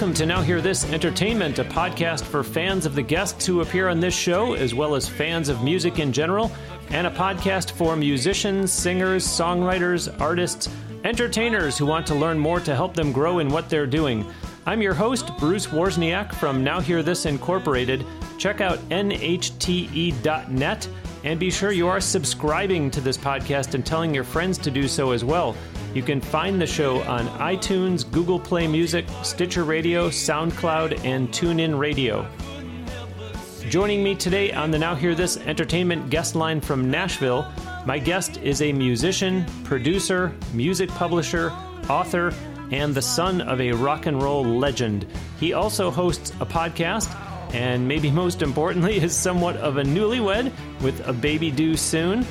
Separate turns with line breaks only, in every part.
Welcome to Now Hear This Entertainment, a podcast for fans of the guests who appear on this show, as well as fans of music in general, and a podcast for musicians, singers, songwriters, artists, entertainers who want to learn more to help them grow in what they're doing. I'm your host, Bruce Wozniak from Now Hear This Incorporated. Check out nhte.net and be sure you are subscribing to this podcast and telling your friends to do so as well. You can find the show on iTunes, Google Play Music, Stitcher Radio, SoundCloud, and TuneIn Radio. Joining me today on the Now Hear This Entertainment guest line from Nashville, my guest is a musician, producer, music publisher, author, and the son of a rock and roll legend. He also hosts a podcast, and maybe most importantly, is somewhat of a newlywed with a baby due soon.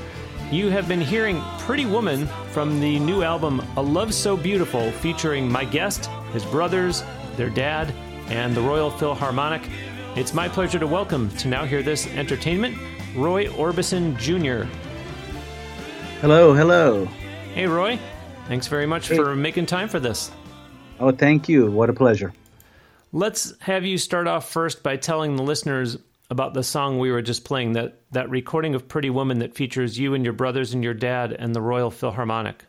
You have been hearing Pretty Woman from the new album A Love So Beautiful, featuring my guest, his brothers, their dad, and the Royal Philharmonic. It's my pleasure to welcome to Now Hear This Entertainment, Roy Orbison Jr.
Hello, hello.
Hey, Roy. Thanks very much
Hey.
for making time for this.
Oh, thank you. What a pleasure.
Let's have you start off first by telling the listeners about the song we were just playing, that, that recording of Pretty Woman that features you and your brothers and your dad and the Royal Philharmonic.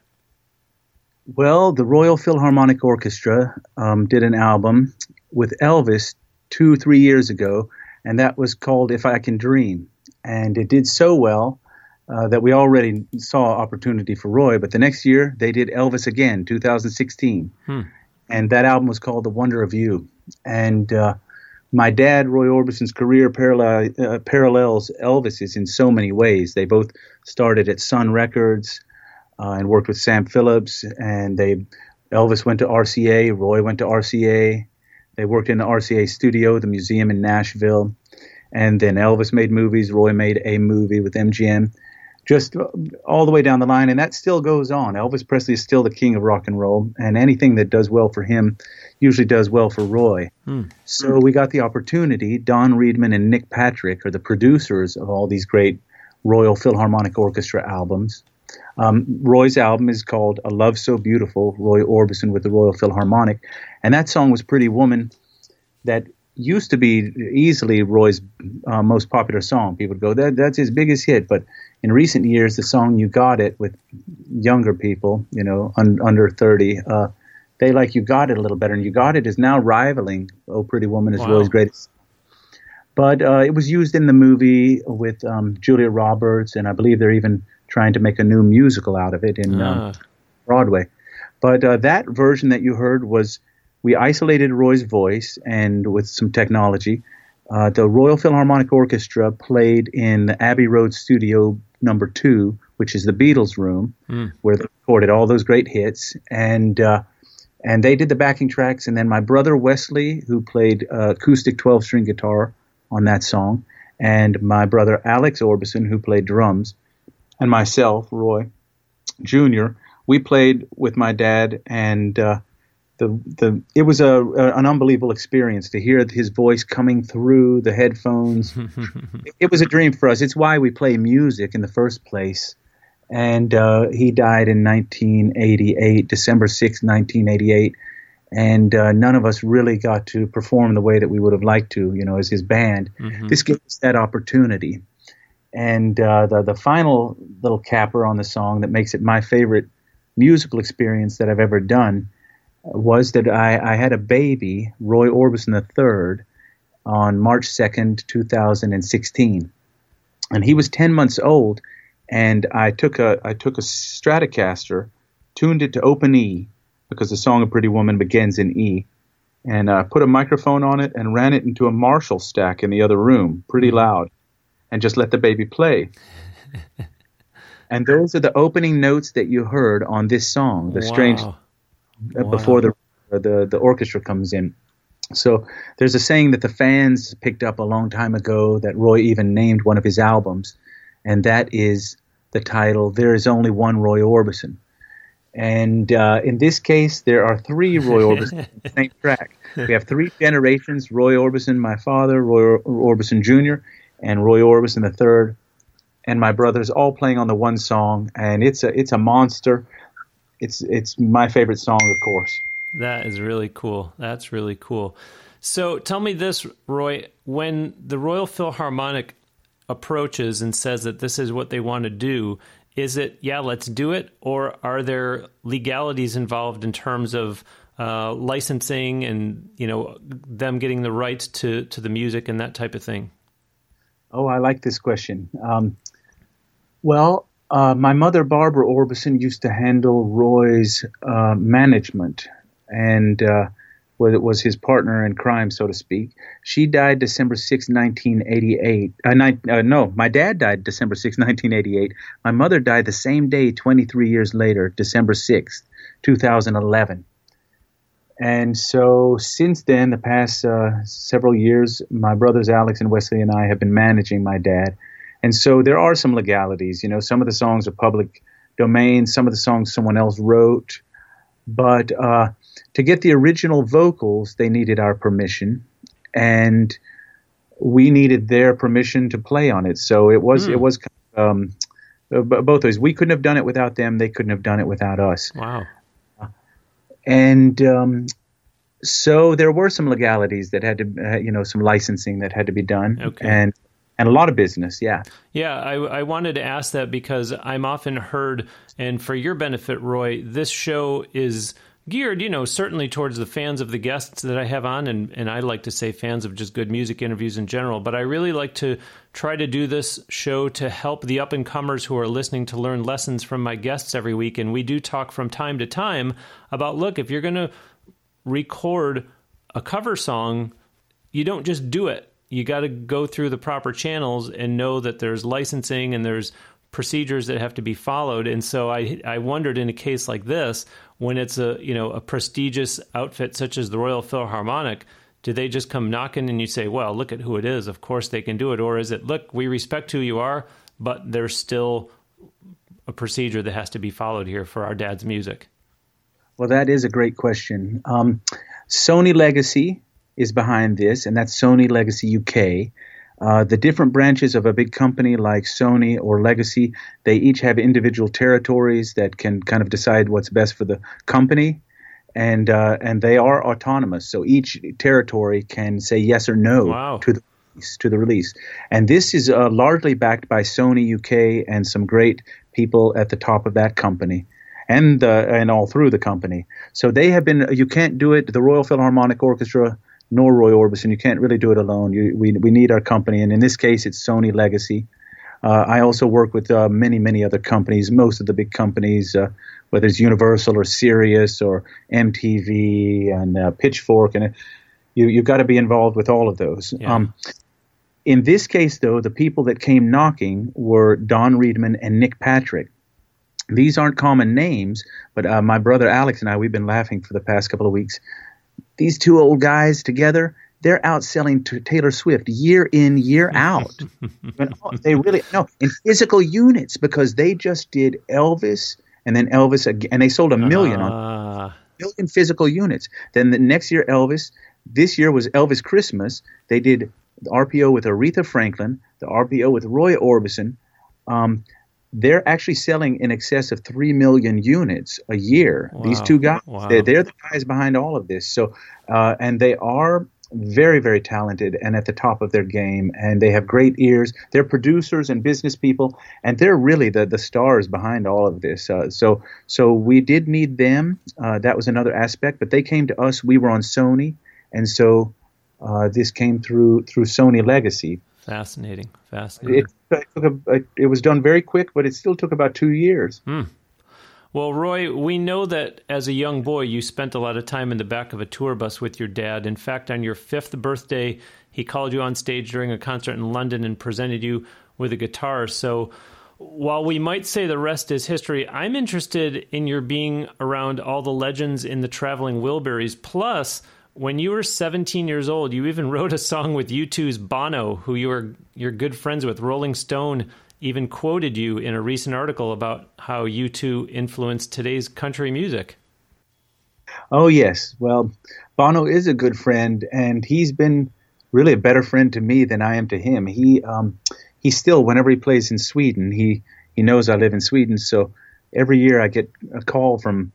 Well, the Royal Philharmonic Orchestra um, did an album with Elvis two, three years ago, and that was called If I Can Dream. And it did so well uh, that we already saw opportunity for Roy, but the next year they did Elvis again, 2016.
Hmm.
And that album was called The Wonder of You. And uh, my dad, Roy Orbison's career uh, parallels Elvis's in so many ways. They both started at Sun Records uh, and worked with Sam Phillips, and they Elvis went to RCA, Roy went to RCA. They worked in the RCA studio, the museum in Nashville, and then Elvis made movies. Roy made a movie with MGM, just all the way down the line, and that still goes on. Elvis Presley is still the king of rock and roll, and anything that does well for him usually does well for Roy.
Hmm.
So we got the opportunity. Don Reedman and Nick Patrick are the producers of all these great Royal Philharmonic Orchestra albums. Um, Roy's album is called A Love So Beautiful, Roy Orbison with the Royal Philharmonic. And that song was Pretty Woman, that used to be easily Roy's uh, most popular song. People would go, that, that's his biggest hit. But in recent years, the song You Got It with younger people, you know, un- under 30, uh, they like You Got It a little better. And You Got It is now rivaling Oh Pretty Woman as
Wow.
Roy's greatest. But uh, it was used in the movie with um, Julia Roberts, and I believe they're even trying to make a new musical out of it in um,
Ah.
Broadway. But uh, that version that you heard was we isolated Roy's voice and with some technology. Uh, the Royal Philharmonic Orchestra played in the Abbey Road Studio number two, which is the Beatles room,
Mm.
where they recorded all those great hits. And uh, and they did the backing tracks. And then my brother Wesley, who played uh, acoustic 12 string guitar on that song, and my brother Alex Orbison, who played drums, and myself, Roy Jr., we played with my dad, and uh, the the it was a, a an unbelievable experience to hear his voice coming through the headphones. it was a dream for us. It's why we play music in the first place. And uh, he died in 1988, December 6, 1988. And uh, none of us really got to perform the way that we would have liked to, you know, as his band.
Mhm.
This gave us that opportunity. And uh, the the final little capper on the song that makes it my favorite musical experience that I've ever done was that I, I had a baby, Roy Orbison III, on March 2nd, 2016. And he was 10 months old, and I took a I took a Stratocaster, tuned it to open E, because the song of Pretty Woman begins in E, and uh, put a microphone on it and ran it into a Marshall stack in the other room, pretty loud, and just let the baby play. and those are the opening notes that you heard on this song, the strange
Wow.
uh, before the, the the orchestra comes in. So there's a saying that the fans picked up a long time ago that Roy even named one of his albums, and that is the title "There Is Only One Roy Orbison." And uh, in this case, there are three Roy Orbison on the same track. We have three generations: Roy Orbison, my father, Roy Orbison Jr., and Roy Orbison III, and my brothers, all playing on the one song. And it's a it's a monster. It's it's my favorite song, of course.
That is really cool. That's really cool. So tell me this, Roy, when the Royal Philharmonic approaches and says that this is what they want to do, is it, yeah, let's do it? Or are there legalities involved in terms of uh, licensing and, you know, them getting the rights to, to the music and that type of thing?
Oh, I like this question. Um, well, uh, my mother, Barbara Orbison, used to handle Roy's uh, management and uh, was his partner in crime, so to speak. She died December 6, 1988. Uh, ni- uh, no, my dad died December 6, 1988. My mother died the same day, 23 years later, December 6, 2011. And so since then, the past several years, my brothers Alex and Wesley and I have been managing my dad. And so there are some legalities. You know, some of the songs are public domain, some of the songs someone else wrote. But uh, to get the original vocals, they needed our permission, and we needed their permission to play on it. So it was mm. it was um, both ways. We couldn't have done it without them. They couldn't have done it without us.
Wow.
And um, so there were some legalities that had to, uh, you know, some licensing that had to be done,
okay.
and and a lot of business. Yeah.
Yeah, I, I wanted to ask that because I'm often heard, and for your benefit, Roy, this show is geared, you know, certainly towards the fans of the guests that I have on, and, and I like to say fans of just good music interviews in general. But I really like to try to do this show to help the up and comers who are listening to learn lessons from my guests every week. And we do talk from time to time about look, if you're going to record a cover song, you don't just do it. You got to go through the proper channels and know that there's licensing and there's procedures that have to be followed. And so I I wondered in a case like this, when it's a you know a prestigious outfit such as the Royal Philharmonic, do they just come knocking and you say, well, look at who it is. Of course they can do it, or is it look, we respect who you are, but there's still a procedure that has to be followed here for our dad's music.
Well, that is a great question. Um, Sony Legacy is behind this, and that's Sony Legacy UK. Uh, the different branches of a big company like Sony or Legacy, they each have individual territories that can kind of decide what's best for the company, and uh, and they are autonomous. So each territory can say yes or no
wow.
to the to the release. And this is uh, largely backed by Sony UK and some great people at the top of that company. And uh, and all through the company, so they have been. You can't do it. The Royal Philharmonic Orchestra nor Roy Orbison. You can't really do it alone. You, we, we need our company, and in this case, it's Sony Legacy. Uh, I also work with uh, many, many other companies, most of the big companies, uh, whether it's Universal or Sirius or MTV and uh, Pitchfork, and you, you've got to be involved with all of those.
Yeah. Um,
in this case, though, the people that came knocking were Don Reedman and Nick Patrick. These aren't common names, but uh, my brother Alex and I, we've been laughing for the past couple of weeks these two old guys together, they're outselling Taylor Swift year in, year out. they really no in physical units because they just did Elvis and then Elvis again, and they sold a million uh. on ah. million physical units. Then the next year Elvis. This year was Elvis Christmas. They did the RPO with Aretha Franklin, the RPO with Roy Orbison. Um, they're actually selling in excess of 3 million units a year. Wow. These two guys, wow. they're, they're, the guys behind all of this. So, uh, and they are very, very talented and at the top of their game, and they have great ears. They're producers and business people, and they're really the, the stars behind all of this. Uh, so, so we did need them. Uh, that was another aspect, but they came to us. We were on Sony, and so uh, this came through through Sony Legacy.
Fascinating, fascinating.
It, it, a, it, was done very quick, but it still took about two years.
Hmm. Well, Roy, we know that as a young boy, you spent a lot of time in the back of a tour bus with your dad. In fact, on your fifth birthday, he called you on stage during a concert in London and presented you with a guitar. So, while we might say the rest is history, I'm interested in your being around all the legends in the traveling Wilburys. Plus, when you were 17 years old, you even wrote a song with U2's Bono, who you were you're good friends with. Rolling Stone even quoted you in a recent article about how U2 influenced today's country music.
Oh yes, well, Bono is a good friend, and he's been really a better friend to me than I am to him. He um, he still, whenever he plays in Sweden, he he knows I live in Sweden, so every year I get a call from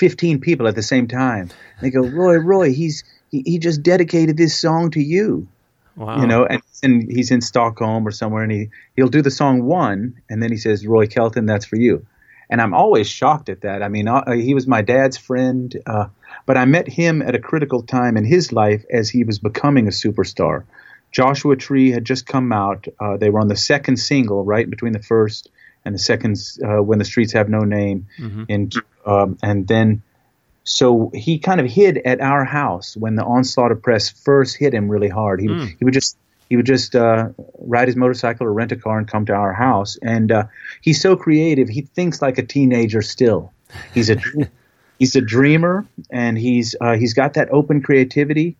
15 people at the same time. They go, Roy, Roy, he's he, he just dedicated this song to you.
Wow.
You know, and, and he's in Stockholm or somewhere, and he he'll do the song one, and then he says, "Roy Kelton, that's for you." And I'm always shocked at that. I mean, uh, he was my dad's friend, uh, but I met him at a critical time in his life as he was becoming a superstar. Joshua Tree had just come out. Uh, they were on the second single, right between the first and the second, uh, when the streets have no name, mm-hmm. and um, and then so he kind of hid at our house when the onslaught of press first hit him really hard. He mm. he would just he would just uh, ride his motorcycle or rent a car and come to our house. And uh, he's so creative. He thinks like a teenager still. He's a he's a dreamer, and he's uh, he's got that open creativity.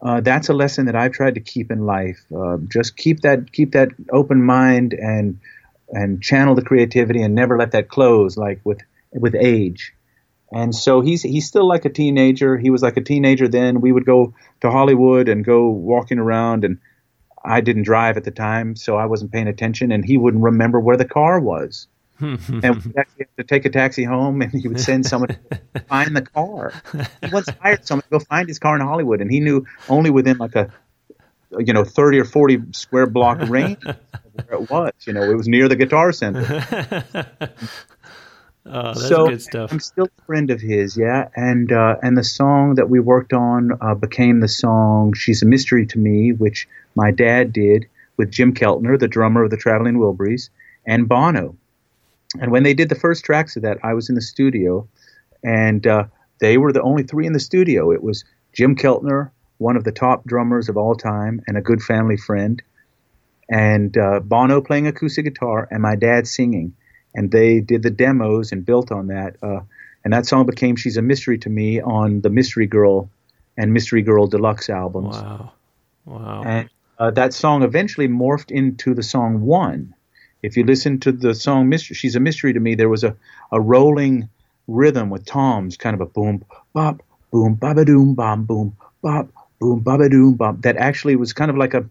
Uh, that's a lesson that I've tried to keep in life. Uh, just keep that keep that open mind and and channel the creativity and never let that close like with with age. And so he's he's still like a teenager. He was like a teenager then. We would go to Hollywood and go walking around and I didn't drive at the time, so I wasn't paying attention, and he wouldn't remember where the car was. and we actually had to take a taxi home, and he would send someone to find the car. He once hired someone to go find his car in Hollywood, and he knew only within like a you know 30 or 40 square block range where it was. You know, it was near the Guitar Center.
Oh, so good stuff.
I'm still a friend of his, yeah. And uh, and the song that we worked on uh, became the song "She's a Mystery to Me," which my dad did with Jim Keltner, the drummer of the Traveling Wilburys, and Bono. And when they did the first tracks of that, I was in the studio, and uh, they were the only three in the studio. It was Jim Keltner, one of the top drummers of all time, and a good family friend, and uh, Bono playing acoustic guitar, and my dad singing and they did the demos and built on that. Uh, and that song became "She's a Mystery to Me" on the Mystery Girl and Mystery Girl Deluxe albums.
Wow, wow!
And uh, that song eventually morphed into the song "One." If you listen to the song "Mystery," "She's a Mystery to Me," there was a a rolling rhythm with toms, kind of a boom, bop, boom, ba doom, bom, boom, bop, boom, ba doom, bop. That actually was kind of like a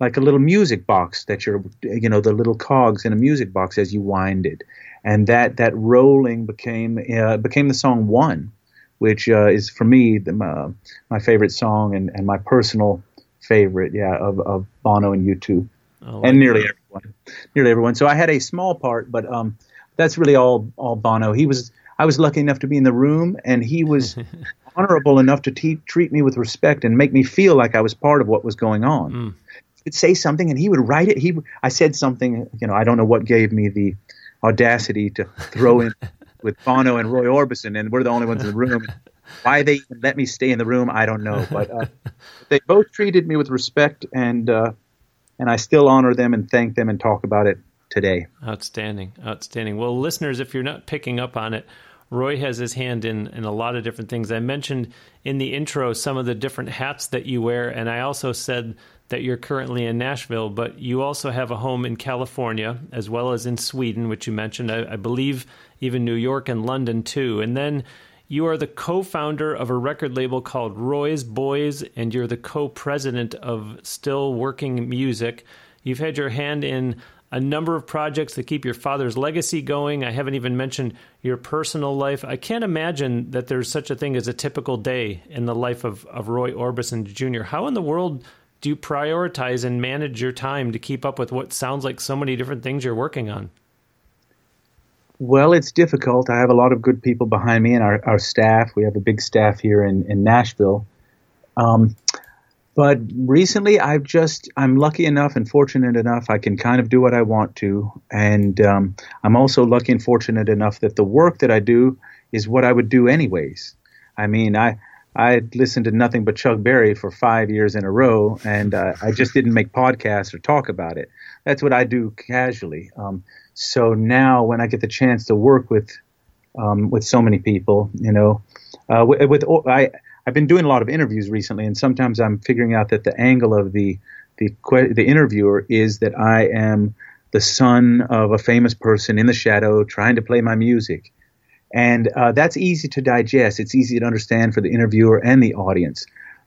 like a little music box that you're, you know, the little cogs in a music box as you wind it, and that that rolling became uh, became the song "One," which uh, is for me the, uh, my favorite song and, and my personal favorite, yeah, of, of Bono and U2, like and nearly that. everyone, nearly everyone. So I had a small part, but um, that's really all all Bono. He was I was lucky enough to be in the room, and he was honorable enough to te- treat me with respect and make me feel like I was part of what was going on. Mm would say something and he would write it. He, I said something, you know, I don't know what gave me the audacity to throw in with Bono and Roy Orbison, and we're the only ones in the room. Why they let me stay in the room, I don't know. But uh, they both treated me with respect, and uh, and I still honor them and thank them and talk about it today.
Outstanding, outstanding. Well, listeners, if you're not picking up on it, Roy has his hand in, in a lot of different things. I mentioned in the intro some of the different hats that you wear, and I also said that you're currently in Nashville, but you also have a home in California as well as in Sweden, which you mentioned. I, I believe even New York and London too. And then you are the co founder of a record label called Roy's Boys, and you're the co president of Still Working Music. You've had your hand in a number of projects that keep your father's legacy going. I haven't even mentioned your personal life. I can't imagine that there's such a thing as a typical day in the life of, of Roy Orbison Jr. How in the world do you prioritize and manage your time to keep up with what sounds like so many different things you're working on?
Well, it's difficult. I have a lot of good people behind me and our, our staff. We have a big staff here in, in Nashville. Um, but recently, I've just, I'm lucky enough and fortunate enough, I can kind of do what I want to. And um, I'm also lucky and fortunate enough that the work that I do is what I would do anyways. I mean, I, I listened to nothing but Chuck Berry for five years in a row, and uh, I just didn't make podcasts or talk about it. That's what I do casually. Um, so now, when I get the chance to work with um, with so many people, you know, uh, with, with I I've been doing a lot of interviews recently, and sometimes I'm figuring out that the angle of the the the interviewer is that I am the son of a famous person in the shadow trying to play my music and uh, that's easy to digest. It's easy to understand for the interviewer and the audience.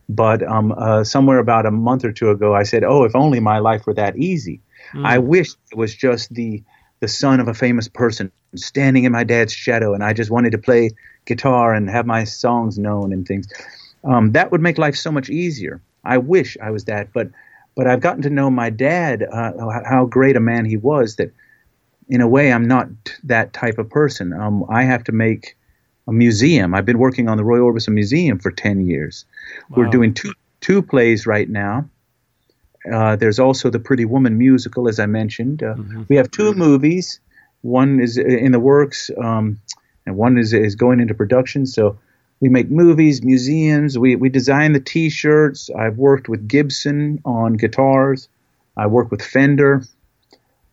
But um, uh, somewhere about a month or two ago, I said, "Oh, if only my life were that easy." Mm. I wish it was just the the son of a famous person standing in my dad's shadow, and I just wanted to play guitar and have my songs known and things. Um, that would make life so much easier. I wish I was that, but but I've gotten to know my dad, uh, how great a man he was. That in a way, I'm not that type of person. Um, I have to make a museum. I've been working on the Roy Orbison Museum for ten years. Wow. We're doing two two plays right now. Uh, there's also the Pretty Woman musical, as I mentioned. Uh, mm-hmm. We have two movies. One is in the works, um, and one is is going into production. So we make movies, museums. We we design the T-shirts. I've worked with Gibson on guitars. I work with Fender.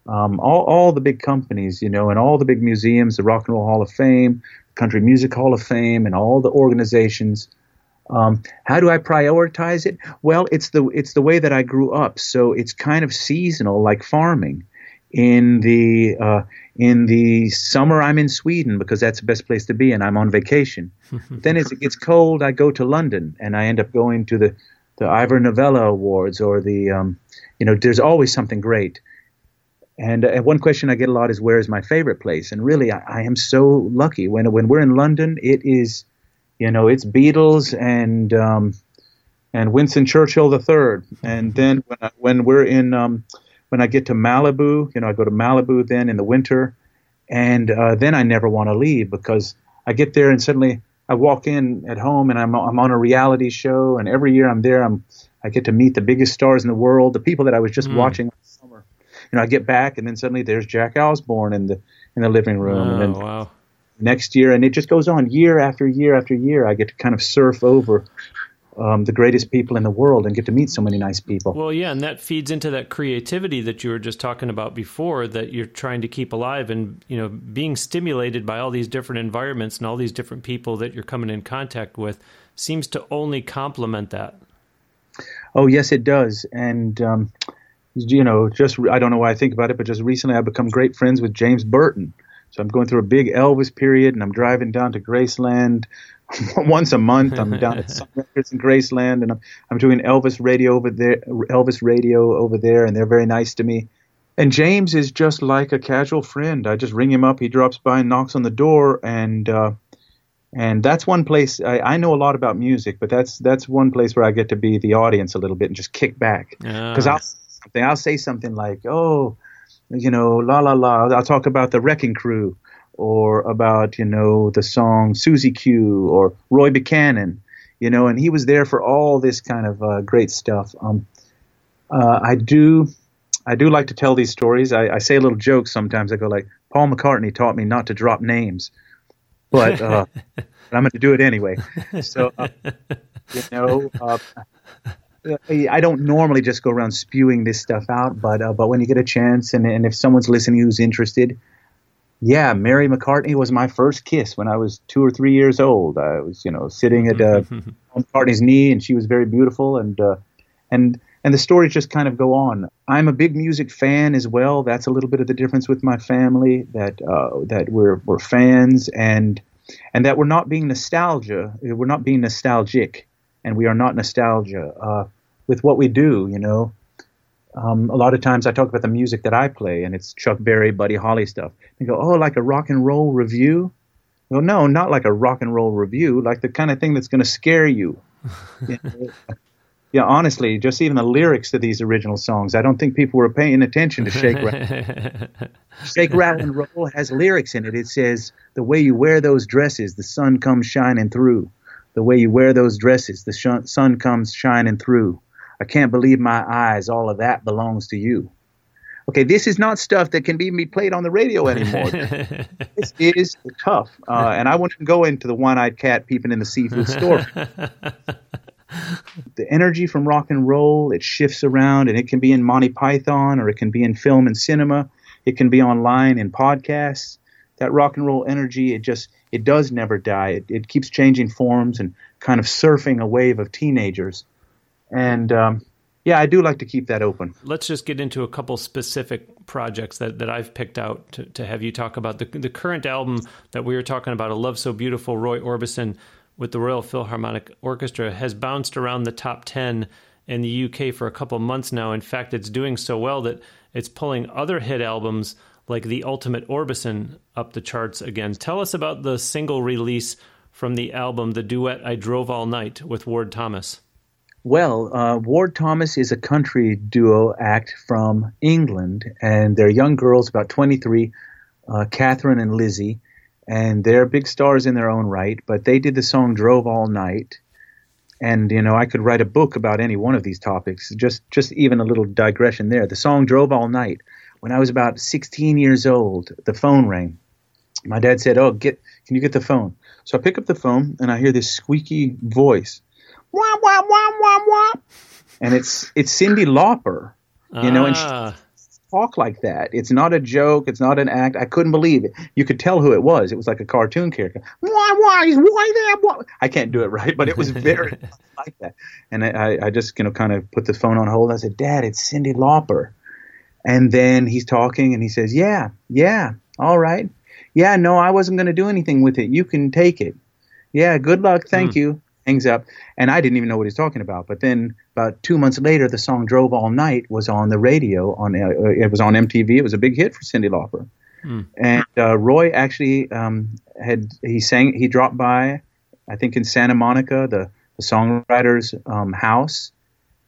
Um, all all the big companies, you know, and all the big museums, the Rock and Roll Hall of Fame, Country Music Hall of Fame, and all the organizations um, how do I prioritize it? Well, it's the it's the way that I grew up, so it's kind of seasonal, like farming. In the uh, in the summer, I'm in Sweden because that's the best place to be, and I'm on vacation. then as it gets cold, I go to London, and I end up going to the the Ivor Novello Awards or the um, you know, there's always something great. And, uh, one question I get a lot is where is my favorite place? And really, I, I am so lucky when when we're in London, it is you know, it's Beatles and um, and Winston Churchill III. And then when, when we're in um, when I get to Malibu, you know, I go to Malibu then in the winter, and uh, then I never want to leave because I get there and suddenly I walk in at home and I'm I'm on a reality show, and every year I'm there, I'm I get to meet the biggest stars in the world, the people that I was just mm. watching last summer. You know, I get back and then suddenly there's Jack Osbourne in the in the living room,
oh,
and then
wow
next year, and it just goes on year after year after year. I get to kind of surf over um, the greatest people in the world and get to meet so many nice people.
Well, yeah, and that feeds into that creativity that you were just talking about before that you're trying to keep alive, and you know, being stimulated by all these different environments and all these different people that you're coming in contact with seems to only complement that.
Oh yes, it does, and. Um, you know, just I don't know why I think about it, but just recently I've become great friends with James Burton, so I'm going through a big Elvis period, and I'm driving down to Graceland once a month. I'm down at Sun Records in Graceland, and I'm I'm doing Elvis radio over there, Elvis radio over there, and they're very nice to me. And James is just like a casual friend. I just ring him up, he drops by and knocks on the door, and uh, and that's one place I, I know a lot about music, but that's that's one place where I get to be the audience a little bit and just kick back because I'll something I'll say something like, "Oh." you know, la la la. I'll talk about the Wrecking Crew, or about you know the song Suzy Q, or Roy Buchanan, you know, and he was there for all this kind of uh, great stuff. Um, uh, I do, I do like to tell these stories. I, I, say a little joke sometimes. I go like, Paul McCartney taught me not to drop names, but, uh, but I'm going to do it anyway. So, uh, you know. Uh, I don't normally just go around spewing this stuff out, but uh, but when you get a chance, and and if someone's listening who's interested, yeah, Mary McCartney was my first kiss when I was two or three years old. I was you know sitting at uh, McCartney's knee, and she was very beautiful, and uh, and and the stories just kind of go on. I'm a big music fan as well. That's a little bit of the difference with my family that uh, that we're we're fans and and that we're not being nostalgia. We're not being nostalgic and we are not nostalgia uh, with what we do. You know, um, a lot of times I talk about the music that I play, and it's Chuck Berry, Buddy Holly stuff. They go, "Oh, like a rock and roll review." I go, no, not like a rock and roll review, like the kind of thing that's going to scare you. you know? yeah, honestly, just even the lyrics to these original songs, I don't think people were paying attention to Shake Rattle. Shake Rattle and Roll has lyrics in it. It says, "The way you wear those dresses, the sun comes shining through." the way you wear those dresses, the sh- sun comes shining through. I can't believe my eyes. All of that belongs to you. Okay, this is not stuff that can be played on the radio anymore. this is tough, uh, and I wouldn't go into the one-eyed cat peeping in the seafood store. the energy from rock and roll it shifts around, and it can be in Monty Python, or it can be in film and cinema. It can be online in podcasts. That rock and roll energy, it just it does never die. It, it keeps changing forms and kind of surfing a wave of teenagers. And um, yeah, I do like to keep that open.
Let's just get into a couple specific projects that, that I've picked out to, to have you talk about. The, the current album that we were talking about, A Love So Beautiful, Roy Orbison with the Royal Philharmonic Orchestra, has bounced around the top 10 in the UK for a couple months now. In fact, it's doing so well that it's pulling other hit albums like the Ultimate Orbison up the charts again. Tell us about the single release from the album, the duet I Drove All Night with Ward Thomas.
Well, uh, Ward Thomas is a country duo act from England, and they're young girls, about 23, uh, Catherine and Lizzie, and they're big stars in their own right. But they did the song "Drove All Night," and you know I could write a book about any one of these topics. Just, just even a little digression there. The song "Drove All Night." When I was about 16 years old, the phone rang. My dad said, "Oh, get, can you get the phone?" So I pick up the phone and I hear this squeaky voice wah wah wah wah wah, and it's it's Cyndi Lauper, you ah. know, and she ah. talk like that. It's not a joke. It's not an act. I couldn't believe it. You could tell who it was. It was like a cartoon character. Why why he's why there? Why? I can't do it right, but it was very like that. And I, I just you know kind of put the phone on hold. I said, Dad, it's Cyndi Lauper. And then he's talking and he says, Yeah, yeah, all right. Yeah, no, I wasn't going to do anything with it. You can take it. Yeah, good luck. Thank mm. you hangs up. And I didn't even know what he's talking about. But then about two months later, the song "Drove All Night" was on the radio. On uh, it was on MTV. It was a big hit for Cyndi Lauper. Hmm. And uh, Roy actually um, had he sang he dropped by, I think in Santa Monica, the, the songwriter's um, house,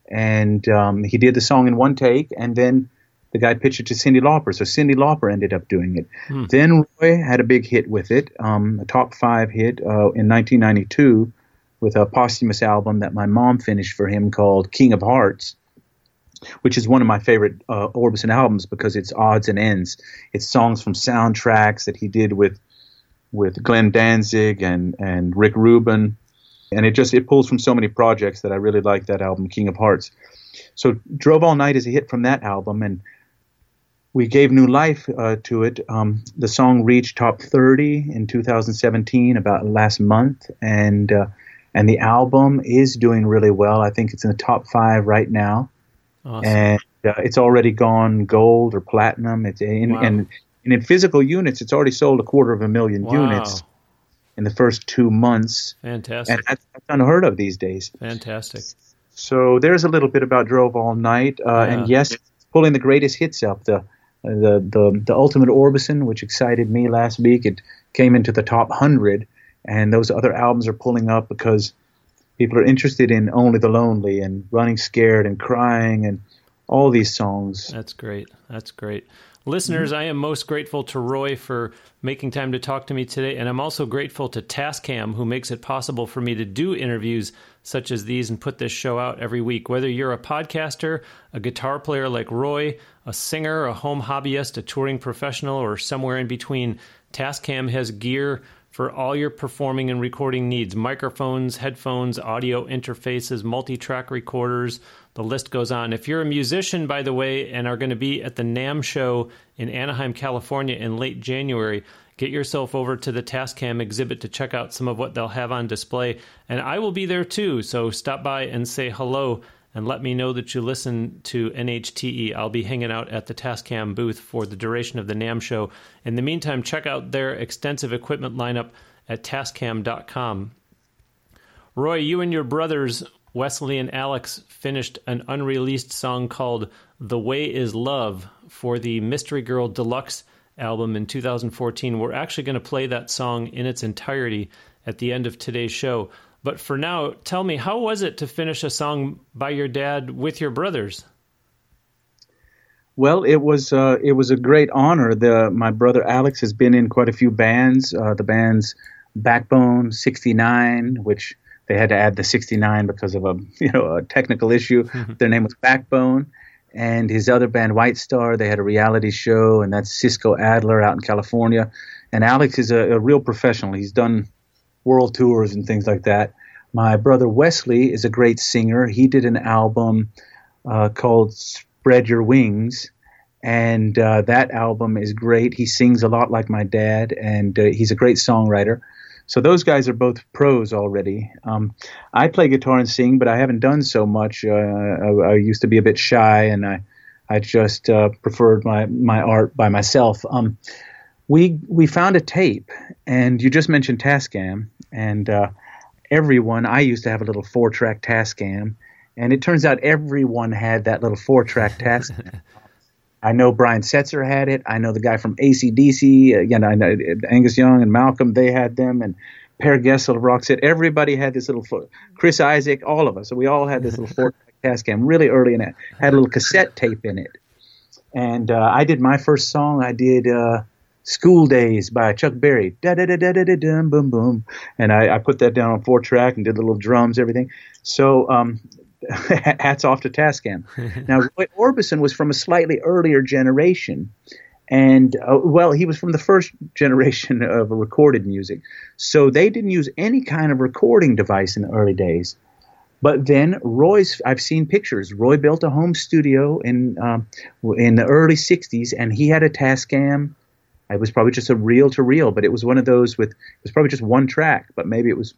and um, he did the song in one take, and then the guy pitched it to Cyndi Lauper. So Cyndi Lauper ended up doing it. Hmm. Then Roy had a big hit with it, um, a top five hit uh, in 1992 with a posthumous album that my mom finished for him called King of Hearts, which is one of my favorite uh, Orbison albums because it's odds and ends. It's songs from soundtracks that he did with with Glenn Danzig and and Rick Rubin, and it just it pulls from so many projects that I really like that album, King of Hearts. So Drove All Night is a hit from that album, and we gave new life uh, to it. Um, the song reached top 30 in 2017, about last month, and uh, and the album is doing really well. I think it's in the top five right now, awesome. and uh, it's already gone gold or platinum. It's in, wow. and, and in physical units, it's already sold a quarter of a million wow. units in the first two months.
Fantastic,
and that's, that's, unheard of these days.
Fantastic.
So there's a little bit about Drove All Night, uh, yeah. and yes, pulling the greatest hits up the. The, the the ultimate Orbison, which excited me last week, it came into the top hundred, and those other albums are pulling up because people are interested in Only the Lonely and Running Scared and Crying and all these songs.
That's great. That's great. Listeners, mm-hmm. I am most grateful to Roy for making time to talk to me today, and I'm also grateful to Tascam, who makes it possible for me to do interviews such as these and put this show out every week. Whether you're a podcaster, a guitar player like Roy, a singer, a home hobbyist, a touring professional, or somewhere in between, Tascam has gear for all your performing and recording needs microphones, headphones, audio interfaces, multi track recorders. The list goes on. If you're a musician, by the way, and are going to be at the NAMM show in Anaheim, California in late January, get yourself over to the Tascam exhibit to check out some of what they'll have on display. And I will be there too, so stop by and say hello and let me know that you listen to NHTE. I'll be hanging out at the Tascam booth for the duration of the NAMM show. In the meantime, check out their extensive equipment lineup at tascam.com. Roy, you and your brothers, Wesley and Alex, finished an unreleased song called The Way Is Love for the Mystery Girl Deluxe album in 2014. We're actually going to play that song in its entirety at the end of today's show. But for now, tell me, how was it to finish a song by your dad with your brothers?
Well, it was uh, it was a great honor. The my brother Alex has been in quite a few bands. Uh, the bands Backbone, '69, which they had to add the '69 because of a you know a technical issue. Mm-hmm. Their name was Backbone, and his other band Whitestarr. They had a reality show, and that's Cisco Adler out in California. And Alex is a, a real professional. He's done world tours and things like that. My brother Wesley is a great singer. He did an album uh, called Spread Your Wings, and uh, that album is great. He sings a lot like my dad, and uh, he's a great songwriter. So those guys are both pros already. Um, I play guitar and sing, but I haven't done so much. Uh, I, I, used to be a bit shy, and I I just uh, preferred my my art by myself. Um, we we found a tape, and you just mentioned Tascam, and uh, everyone. I used to have a little four track Tascam, and it turns out everyone had that little four track Tascam. I know Brian Setzer had it. I know the guy from ACDC. Again, I know Angus Young and Malcolm. They had them, and Per Gessle of Roxette. Everybody had this little. four. Chris Isaak, all of us. So we all had this little four track Tascam really early in it. Had a little cassette tape in it, and uh, I did my first song. I did. Uh, School Days by Chuck Berry. Da da da da da da dum boom boom. And I, I put that down on four track and did the little drums, everything. So um, hats off to Tascam. now Roy Orbison was from a slightly earlier generation, and uh, well, he was from the first generation of recorded music. So they didn't use any kind of recording device in the early days. But then Roy's, I've seen pictures. Roy built a home studio in um, in the early '60s, and he had a Tascam it was probably just a reel to reel, but it was one of those with it was probably just one track, but maybe it was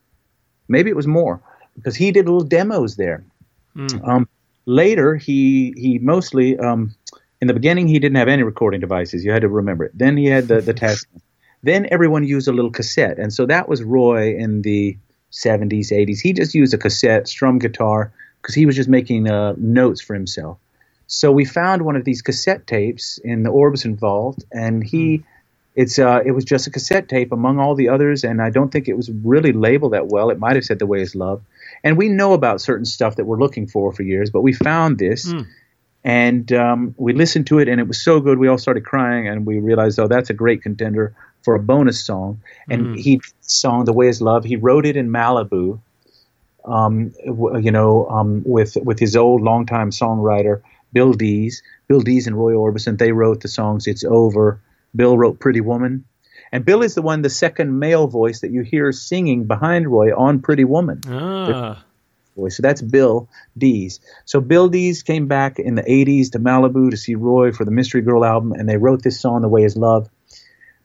maybe it was more because he did little demos there. Mm. Um, later, he he mostly um, in the beginning he didn't have any recording devices. You had to remember it. Then he had the the task. Then everyone used a little cassette, and so that was Roy in the 70s, 80s. He just used a cassette, strum guitar, because he was just making uh, notes for himself. So we found one of these cassette tapes in the Orbison vault, and he mm it's uh, it was just a cassette tape among all the others, and I don't think it was really labeled that well. It might have said "The Way Is Love," and we know about certain stuff that we're looking for for years, but we found this, mm. and um, we listened to it, and it was so good. We all started crying, and we realized, oh, that's a great contender for a bonus song. And mm. he song "The Way Is Love." He wrote it in Malibu, um, you know, um, with with his old longtime songwriter Bill Dees. Bill Dees and Roy Orbison. They wrote the songs "It's Over." Bill wrote Pretty Woman. And Bill is the one, the second male voice that you hear singing behind Roy on Pretty Woman. Ah. So that's Bill Dees. So Bill Dees came back in the 80s to Malibu to see Roy for the Mystery Girl album, and they wrote this song, The Way Is Love.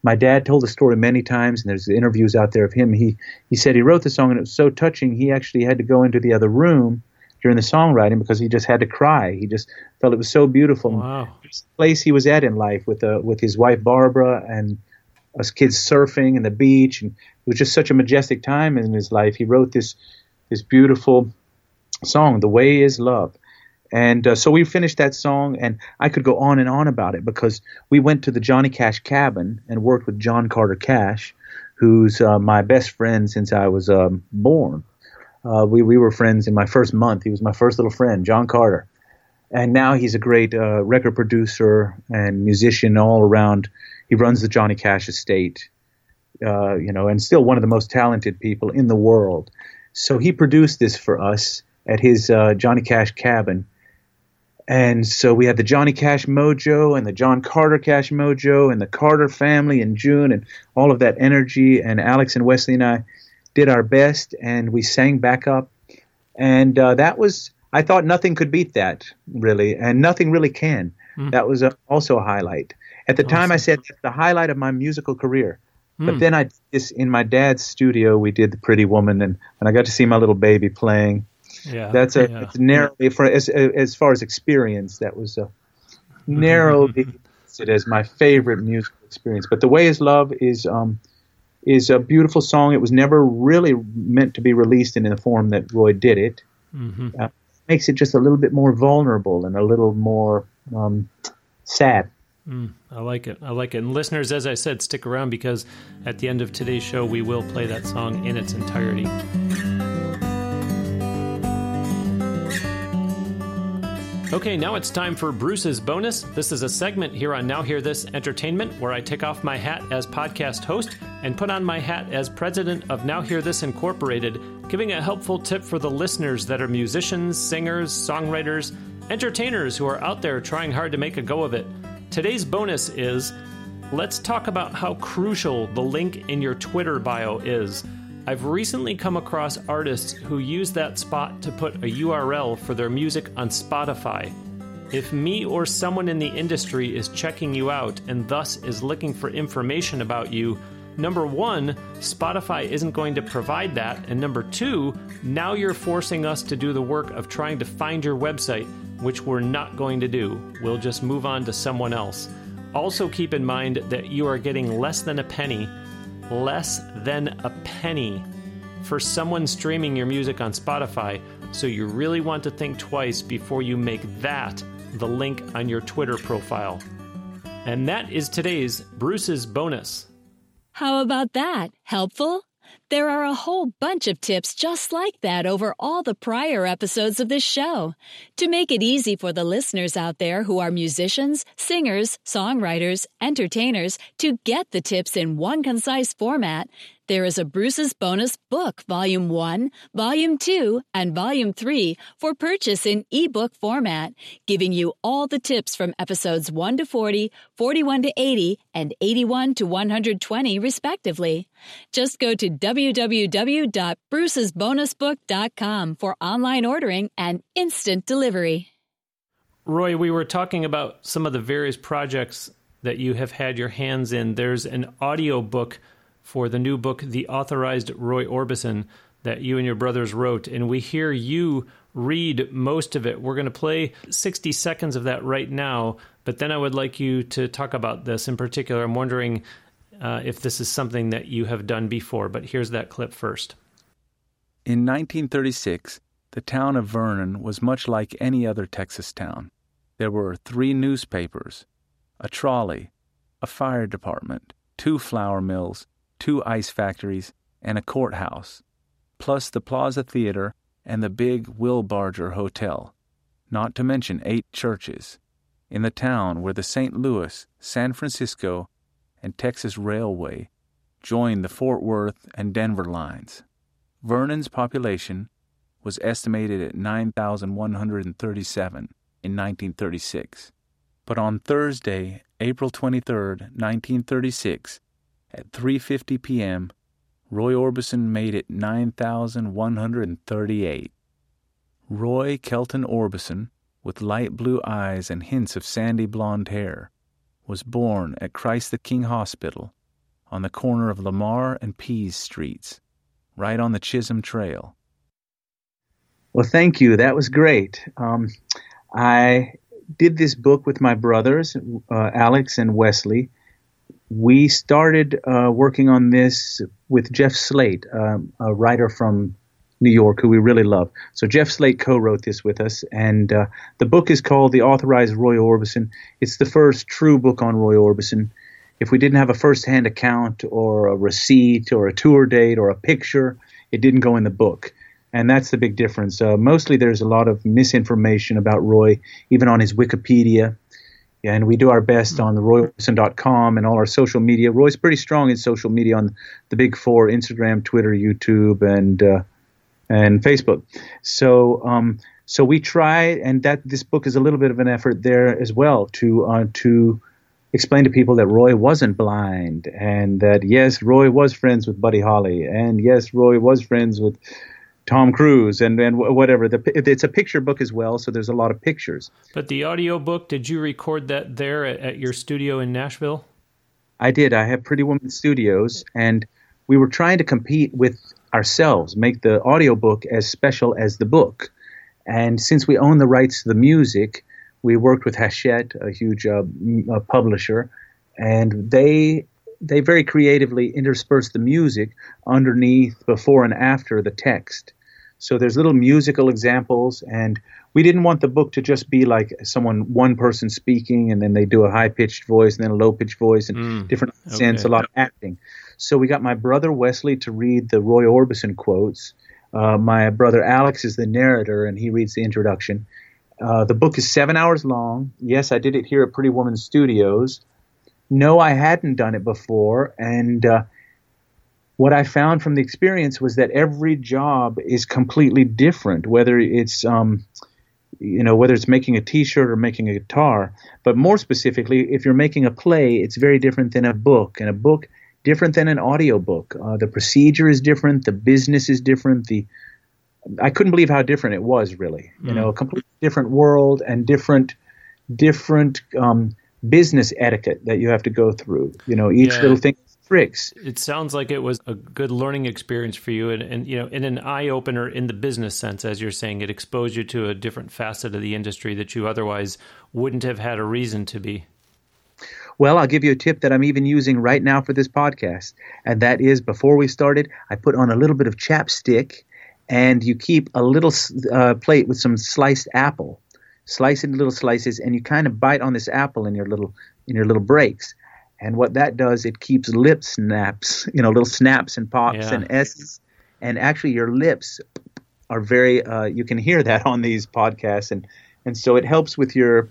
My dad told the story many times, and there's interviews out there of him. He, he said he wrote the song, and it was so touching, he actually had to go into the other room during the songwriting because he just had to cry. He just felt it was so beautiful.
Wow.
The place he was at in life with uh, with his wife Barbara and us kids surfing and the beach, and it was just such a majestic time in his life. He wrote this this beautiful song, "The Way Is Love." And uh, so we finished that song, and I could go on and on about it because we went to the Johnny Cash cabin and worked with John Carter Cash, who's uh, my best friend since I was um, born. Uh, we we were friends in my first month. He was my first little friend, John Carter, and now he's a great uh, record producer and musician all around. He runs the Johnny Cash estate, uh, you know, and still one of the most talented people in the world. So he produced this for us at his uh, Johnny Cash cabin. And so we had the Johnny Cash Mojo and the John Carter Cash Mojo and the Carter family in June and all of that energy. And Alex and Wesley and I did our best, and we sang back up, and uh, that was I thought nothing could beat that really, and nothing really can. Mm. That was a, also a highlight. At the awesome. time, I said that's the highlight of my musical career. Mm. But then I did this in my dad's studio. We did the Pretty Woman, and, and I got to see my little baby playing.
Yeah,
that's a yeah. narrowly for as as far as experience. That was a narrowly it as my favorite musical experience. But the way is love is um, is a beautiful song. It was never really meant to be released in the form that Roy did it. Mm-hmm. Uh, makes it just a little bit more vulnerable and a little more um, sad.
Mm, I like it. I like it. And listeners, as I said, stick around because at the end of today's show, we will play that song in its entirety. Okay, now it's time for Bruce's bonus. This is a segment here on Now Hear This Entertainment where I take off my hat as podcast host and put on my hat as president of Now Hear This Incorporated, giving a helpful tip for the listeners that are musicians, singers, songwriters, entertainers who are out there trying hard to make a go of it. Today's bonus is let's talk about how crucial the link in your Twitter bio is. I've recently come across artists who use that spot to put a URL for their music on Spotify. If me or someone in the industry is checking you out and thus is looking for information about you, number one, Spotify isn't going to provide that. And number two, now you're forcing us to do the work of trying to find your website, which we're not going to do. We'll just move on to someone else. Also, keep in mind that you are getting less than a penny less than a penny for someone streaming your music on Spotify, so you really want to think twice before you make that the link on your Twitter profile. And that is today's Bruce's bonus.
How about that? Helpful? There are a whole bunch of tips just like that over all the prior episodes of this show. To make it easy for the listeners out there who are musicians, singers, songwriters, entertainers to get the tips in one concise format, there is a Bruce's Bonus Book, Volume 1, Volume 2, and Volume 3 for purchase in ebook format, giving you all the tips from episodes 1 to 40, 41 to 80, and 81 to 120, respectively. Just go to www.brucesbonusbook.com for online ordering and instant delivery.
Roy, we were talking about some of the various projects that you have had your hands in. There's an audio book for the new book, The Authorized Roy Orbison, that you and your brothers wrote. And we hear you read most of it. We're going to play 60 seconds of that right now, but then I would like you to talk about this in particular. I'm wondering uh, if this is something that you have done before, but here's that clip first.
In 1936, the town of Vernon was much like any other Texas town. There were three newspapers, a trolley, a fire department, two flour mills, two ice factories, and a courthouse, plus the Plaza Theater and the big Wilbarger Hotel, not to mention eight churches. In the town where the St. Louis, San Francisco, and Texas Railway joined the Fort Worth and Denver lines. Vernon's population was estimated at 9,137 in 1936. But on Thursday, April 23, 1936, at 3:50 p.m., Roy Orbison made it 9,138. Roy Kelton Orbison, with light blue eyes and hints of sandy blonde hair, was born at Christ the King Hospital on the corner of Lamar and Pease Streets, right on the Chisholm Trail.
Well, thank you. That was great. Um, I did this book with my brothers, uh, Alex and Wesley, we started uh, working on this with Jeff Slate, um, a writer from New York who we really love. So Jeff Slate co-wrote this with us, and uh, the book is called The Authorized Roy Orbison. It's the first true book on Roy Orbison. If we didn't have a first-hand account or a receipt or a tour date or a picture, it didn't go in the book. And that's the big difference. Uh, mostly there's a lot of misinformation about Roy, even on his Wikipedia yeah, and we do our best on the royorbison.com and all our social media. Roy's pretty strong in social media on the big four: Instagram, Twitter, YouTube, and uh, and Facebook. So um, so we try, and that this book is a little bit of an effort there as well to uh, to explain to people that Roy wasn't blind, and that yes, Roy was friends with Buddy Holly, and yes, Roy was friends with Tom Cruise and and whatever. The, it's a picture book as well, so there's a lot of pictures.
But the audio book, did you record that there at, at your studio in Nashville?
I did. I have Pretty Woman Studios, and we were trying to compete with ourselves, make the audio book as special as the book. And since we own the rights to the music, we worked with Hachette, a huge uh, publisher, and they they very creatively interspersed the music underneath, before, and after the text. So there's little musical examples, and we didn't want the book to just be like someone, one person speaking, and then they do a high pitched voice and then a low pitched voice and mm, different accents, okay. a lot of acting. So we got my brother Wesley to read the Roy Orbison quotes. Uh, my brother Alex is the narrator, and he reads the introduction. Uh, the book is seven hours long. Yes, I did it here at Pretty Woman Studios. No, I hadn't done it before, and uh, what I found from the experience was that every job is completely different, whether it's um, you know whether it's making a T-shirt or making a guitar. But more specifically, if you're making a play, it's very different than a book, and a book different than an audio book. Uh, the procedure is different, the business is different. The I couldn't believe how different it was. Really, you mm. know, a completely different world and different different um, business etiquette that you have to go through. You know, each yeah. little thing tricks.
It sounds like it was a good learning experience for you, and, and you know, in an eye opener in the business sense, as you're saying, it exposed you to a different facet of the industry that you otherwise wouldn't have had a reason to be.
Well, I'll give you a tip that I'm even using right now for this podcast, and that is before we started, I put on a little bit of chapstick, and you keep a little uh, plate with some sliced apple slice it into little slices, and you kind of bite on this apple in your little in your little breaks. And what that does, it keeps lip snaps, you know, little snaps and pops
Yeah.
and S's. And actually, your lips are very. Uh, you can hear that on these podcasts, and and so it helps with your,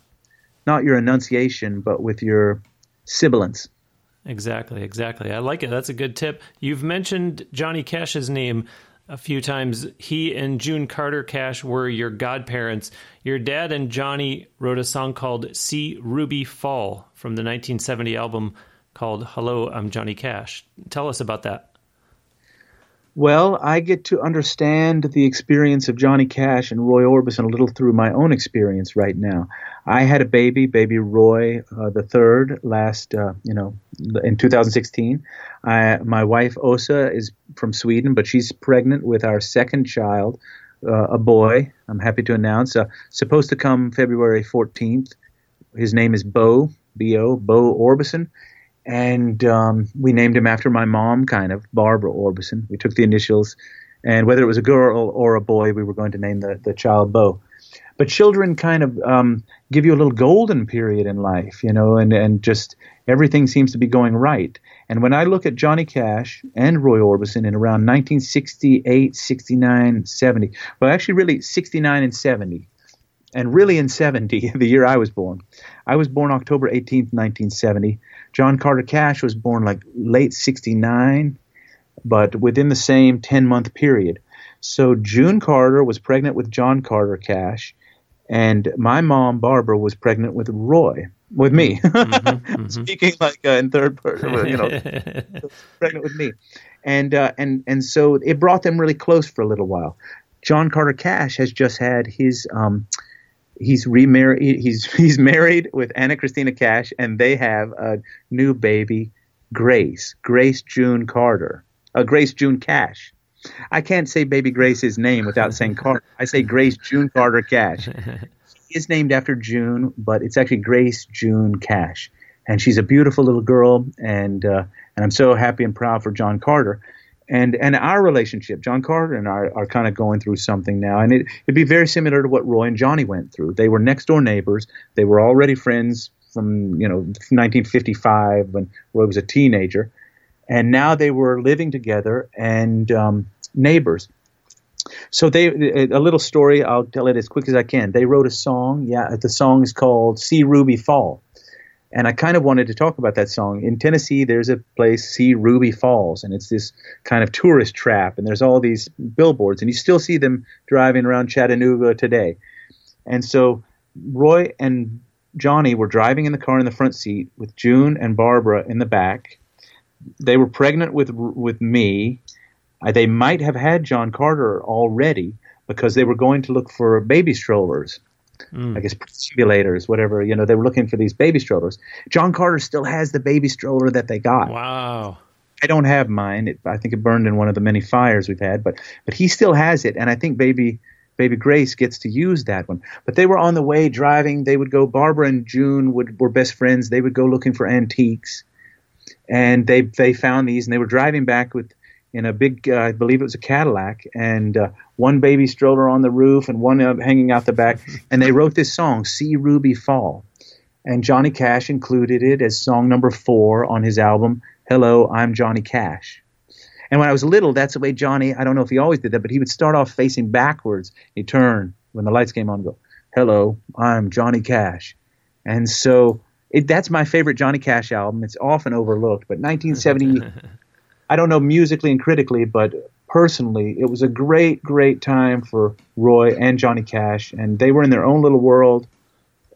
not your enunciation, but with your sibilance.
Exactly, exactly. I like it. That's a good tip. You've mentioned Johnny Cash's name a few times. He and June Carter Cash were your godparents. Your dad and Johnny wrote a song called See Ruby Fall from the 1970 album called Hello, I'm Johnny Cash. Tell us about that.
Well, I get to understand the experience of Johnny Cash and Roy Orbison a little through my own experience right now. I had a baby, baby Roy uh, the third, last uh, you know in 2016. I, my wife Osa is from Sweden, but she's pregnant with our second child, uh, a boy. I'm happy to announce, uh, supposed to come February 14th. His name is Bo B O Bo Orbison, and um, we named him after my mom, kind of Barbara Orbison. We took the initials, and whether it was a girl or a boy, we were going to name the the child Bo. But children kind of um, give you a little golden period in life, you know, and and just everything seems to be going right. And when I look at Johnny Cash and Roy Orbison in around 1968, 69, 70, well, actually, really 69 and 70, and really in 70, the year I was born. I was born October 18th, 1970. John Carter Cash was born like late 69, but within the same 10 month period. So June Carter was pregnant with John Carter Cash, and my mom, Barbara, was pregnant with Roy, with me. Speaking like uh, in third person, you know, pregnant with me. And, uh, and, and so it brought them really close for a little while. John Carter Cash has just had his um, he's remarried he's he's married with Ana Cristina Cash and they have a new baby Grace Grace June Carter uh, Grace June Cash. I can't say baby Grace's name without saying Carter. I say Grace June Carter Cash. She is named after June but it's actually Grace June Cash. And she's a beautiful little girl and uh, and I'm so happy and proud for John Carter and and our relationship, John Carter and I, are, are kind of going through something now, and it, it'd be very similar to what Roy and Johnny went through. They were next door neighbors. They were already friends from you know 1955 when Roy was a teenager, and now they were living together and um, neighbors. So they a little story. I'll tell it as quick as I can. They wrote a song. Yeah, the song is called "See Ruby Fall." And I kind of wanted to talk about that song. In Tennessee, there's a place, See Ruby Falls, and it's this kind of tourist trap, and there's all these billboards, and you still see them driving around Chattanooga today. And so Roy and Johnny were driving in the car in the front seat with June and Barbara in the back. They were pregnant with with me. They might have had John Carter already because they were going to look for baby strollers. Mm. I guess simulators, whatever. You know, they were looking for these baby strollers. John Carter still has the baby stroller that they got.
Wow.
I don't have mine. It, I think it burned in one of the many fires we've had, but but he still has it, and I think baby baby Grace gets to use that one. But they were on the way driving. They would go. Barbara and June would were best friends. They would go looking for antiques, and they they found these, and they were driving back with in a big, uh, I believe it was a Cadillac, and uh, one baby stroller on the roof and one uh, hanging out the back. And they wrote this song, "See Ruby Fall," and Johnny Cash included it as song number four on his album "Hello, I'm Johnny Cash." And when I was little, that's the way Johnny. I don't know if he always did that, but he would start off facing backwards. He'd turn when the lights came on, and go, "Hello, I'm Johnny Cash," and so. It, that's my favorite Johnny Cash album. It's often overlooked, but 1970 I don't know musically and critically, but personally, it was a great, great time for Roy and Johnny Cash, and they were in their own little world.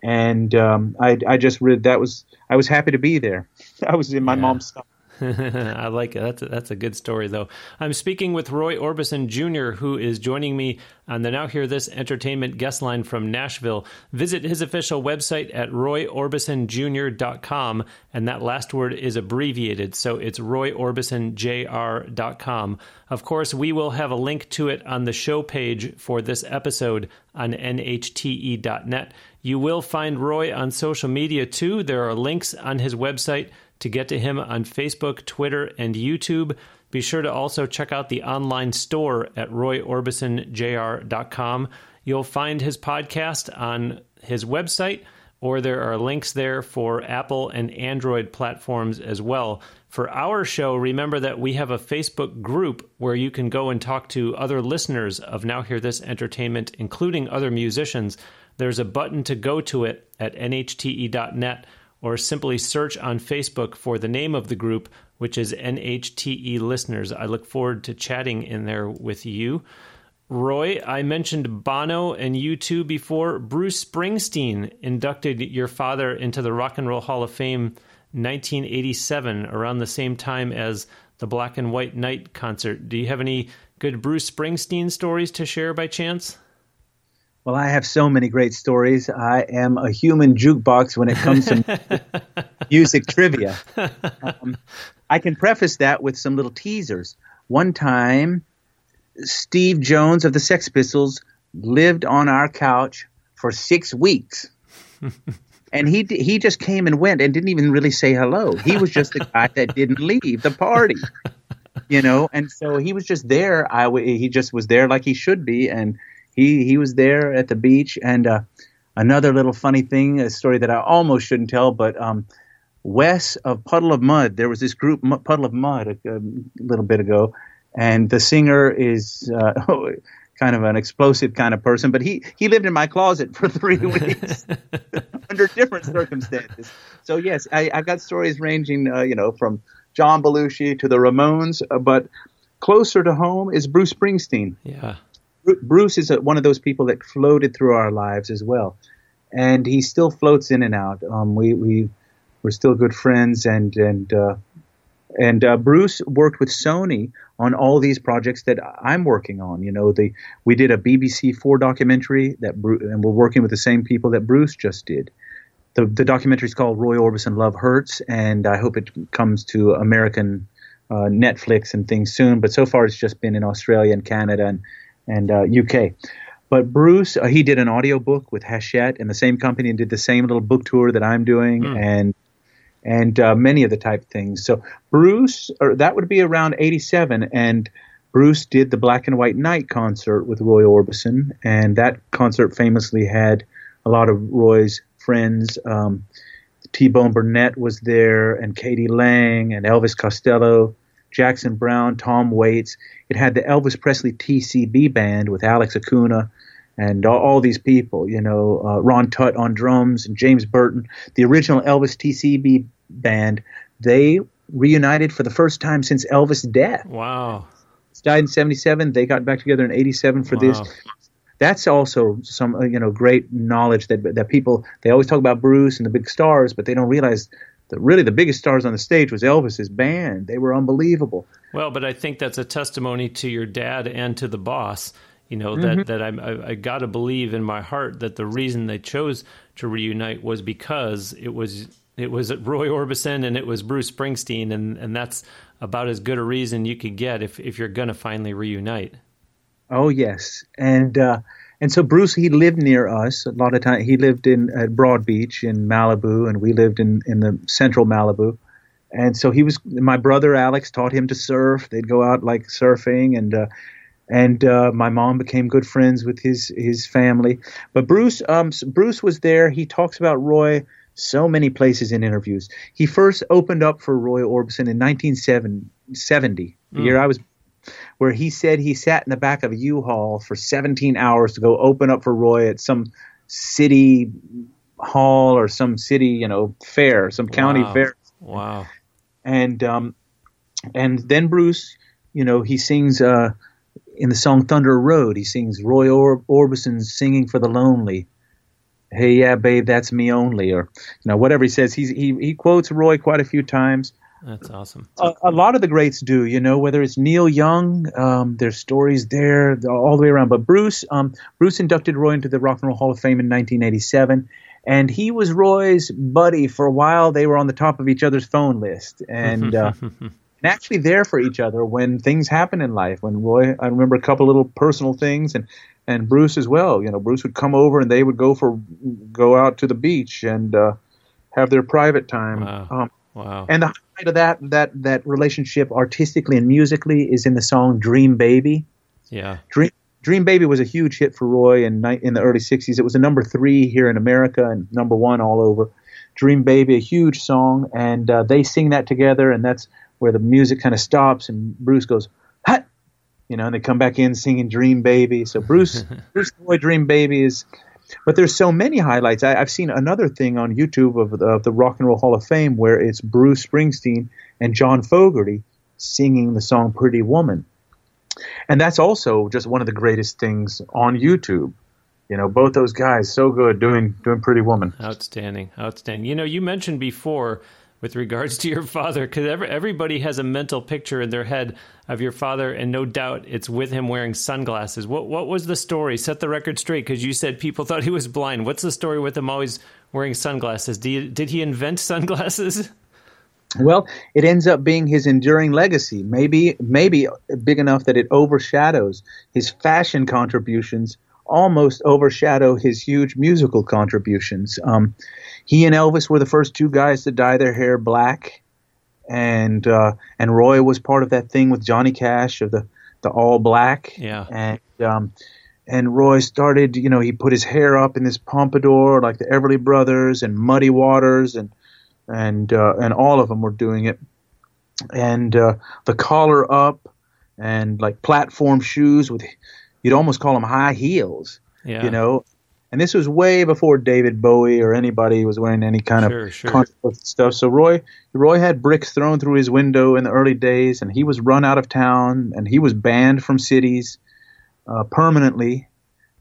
And um, I, I just read that was I was happy to be there. I was in my mom's stuff.
I like it. That's a, that's a good story, though. I'm speaking with Roy Orbison Jr., who is joining me on the Now Hear This Entertainment guest line from Nashville. Visit his official website at royorbisonjr.com, and that last word is abbreviated, so it's royorbisonjr.com. Of course, we will have a link to it on the show page for this episode on nhte.net. You will find Roy on social media too. There are links on his website to get to him on Facebook, Twitter, and YouTube. Be sure to also check out the online store at royorbisonjr.com. You'll find his podcast on his website, or there are links there for Apple and Android platforms as well. For our show, remember that we have a Facebook group where you can go and talk to other listeners of Now Hear This Entertainment, including other musicians. There's a button to go to it at nhte.net or simply search on Facebook for the name of the group, which is NHTE Listeners. I look forward to chatting in there with you. Roy, I mentioned Bono and U2 before. Bruce Springsteen inducted your father into the Rock and Roll Hall of Fame 1987, around the same time as the Black and White Night concert. Do you have any good Bruce Springsteen stories to share by chance?
Well, I have so many great stories. I am a human jukebox when it comes to music trivia. Um, I can preface that with some little teasers. One time, Steve Jones of the Sex Pistols lived on our couch for six weeks. and he he just came and went and didn't even really say hello. He was just the guy that didn't leave the party, you know. And so he was just there. I he just was there like he should be, and he he was there at the beach. And uh, another little funny thing, a story that I almost shouldn't tell, but um, west of Puddle of Mudd, there was this group Puddle of Mudd a, a, little bit ago, and the singer is. Uh, kind of an explosive kind of person, but he he lived in my closet for three weeks under different circumstances. So yes, I, have got stories ranging, uh, you know, from John Belushi to the Ramones, uh, but closer to home is Bruce Springsteen.
Yeah,
Bruce is a, one of those people that floated through our lives as well, and he still floats in and out. Um, we we we're still good friends, and and uh, and uh, Bruce worked with Sony on all these projects that I'm working on. You know, the we did a BBC Four documentary that and we're working with the same people that Bruce just did. The the documentary is called Roy Orbison Love Hurts, and I hope it comes to American uh, Netflix and things soon. But so far, it's just been in Australia and Canada and and uh, UK. But Bruce, uh, he did an audio book with Hachette and the same company and did the same little book tour that I'm doing mm. and and uh, many of the type things. So Bruce, or that would be around 87 and Bruce did the Black and White Night concert with Roy Orbison and that concert famously had a lot of Roy's friends. Um, T-Bone Burnett was there and k.d. lang and Elvis Costello Jackson Browne, Tom Waits. It had the Elvis Presley TCB band with Alex Acuna and all, all these people, you know, uh, Ron Tutt on drums and James Burton. The original Elvis TCB band, they reunited for the first time since Elvis' death.
Wow.
He died in 77. They got back together in 87 for wow. this. That's also some, uh, you know, great knowledge that that people they always talk about Bruce and the big stars, but they don't realize the, really the biggest stars on the stage was Elvis's band. They were unbelievable.
Well, but I think that's a testimony to your dad and to the boss. You know that mm-hmm. that I, I got to believe in my heart that the reason they chose to reunite was because it was it was Roy Orbison and it was Bruce Springsteen, and and that's about as good a reason you could get if if you're going to finally reunite.
Oh yes, and uh, and so Bruce, he lived near us a lot of time. He lived in at Broad Beach in Malibu, and we lived in in the central Malibu. And so he was. My brother Alex taught him to surf. They'd go out like surfing, and uh, and uh, my mom became good friends with his his family. But Bruce, um, Bruce was there. He talks about Roy so many places in interviews. He first opened up for Roy Orbison in 1970, the mm. year I was where he said he sat in the back of a U-Haul for 17 hours to go open up for Roy at some city hall or some city, you know, fair, some county
wow.
fair.
Wow.
And um, and then Bruce, you know, he sings uh, in the song Thunder Road. He sings Roy Or- Orbison singing for the lonely. Hey, yeah, babe, that's me only, or you know, whatever he says. He's, he he quotes Roy quite a few times.
That's awesome.
A, a, lot of the greats do, you know, whether it's Neil Young, um, there's stories there all the way around. But Bruce, um, Bruce inducted Roy into the Rock and Roll Hall of Fame in 1987, and he was Roy's buddy for a while. They were on the top of each other's phone list, and. Uh, and actually there for each other when things happen in life. When Roy, I remember a couple little personal things, and and Bruce as well. You know, Bruce would come over and they would go for go out to the beach and uh, have their private time.
Wow. Um, wow.
And the highlight of that that that relationship artistically and musically is in the song Dream Baby.
Yeah.
Dream Dream Baby was a huge hit for Roy in in the early '60s. It was a number three here in America and number one all over. Dream Baby, a huge song, and uh, they sing that together, and that's where the music kind of stops, and Bruce goes, "Hut," you know, and they come back in singing Dream Baby. So Bruce, Bruce Roy, Dream Baby is. But there's so many highlights. I, have seen another thing on YouTube of, of the Rock and Roll Hall of Fame where it's Bruce Springsteen and John Fogerty singing the song "Pretty Woman." and that's also just one of the greatest things on YouTube. You know, both those guys so good doing doing Pretty Woman.
Outstanding, outstanding. You know, you mentioned before with regards to your father because every, everybody has a mental picture in their head of your father, and no doubt it's with him wearing sunglasses. What what was the story? Set the record straight because you said people thought he was blind. What's the story with him always wearing sunglasses? Did he, did he invent sunglasses?
Well, it ends up being his enduring legacy, maybe maybe big enough that it overshadows his fashion contributions, almost overshadow his huge musical contributions. Um, he and Elvis were the first two guys to dye their hair black, and uh, and Roy was part of that thing with Johnny Cash of the the all black.
Yeah,
and um, and Roy started, you know, he put his hair up in this pompadour like the Everly Brothers and Muddy Waters and and uh, and all of them were doing it. And uh, the collar up, and like platform shoes with, you'd almost call them high heels.
Yeah.
You know, and this was way before David Bowie or anybody was wearing any kind
sure,
of
sure.
stuff. So Roy, Roy had bricks thrown through his window in the early days, and he was run out of town, and he was banned from cities uh, permanently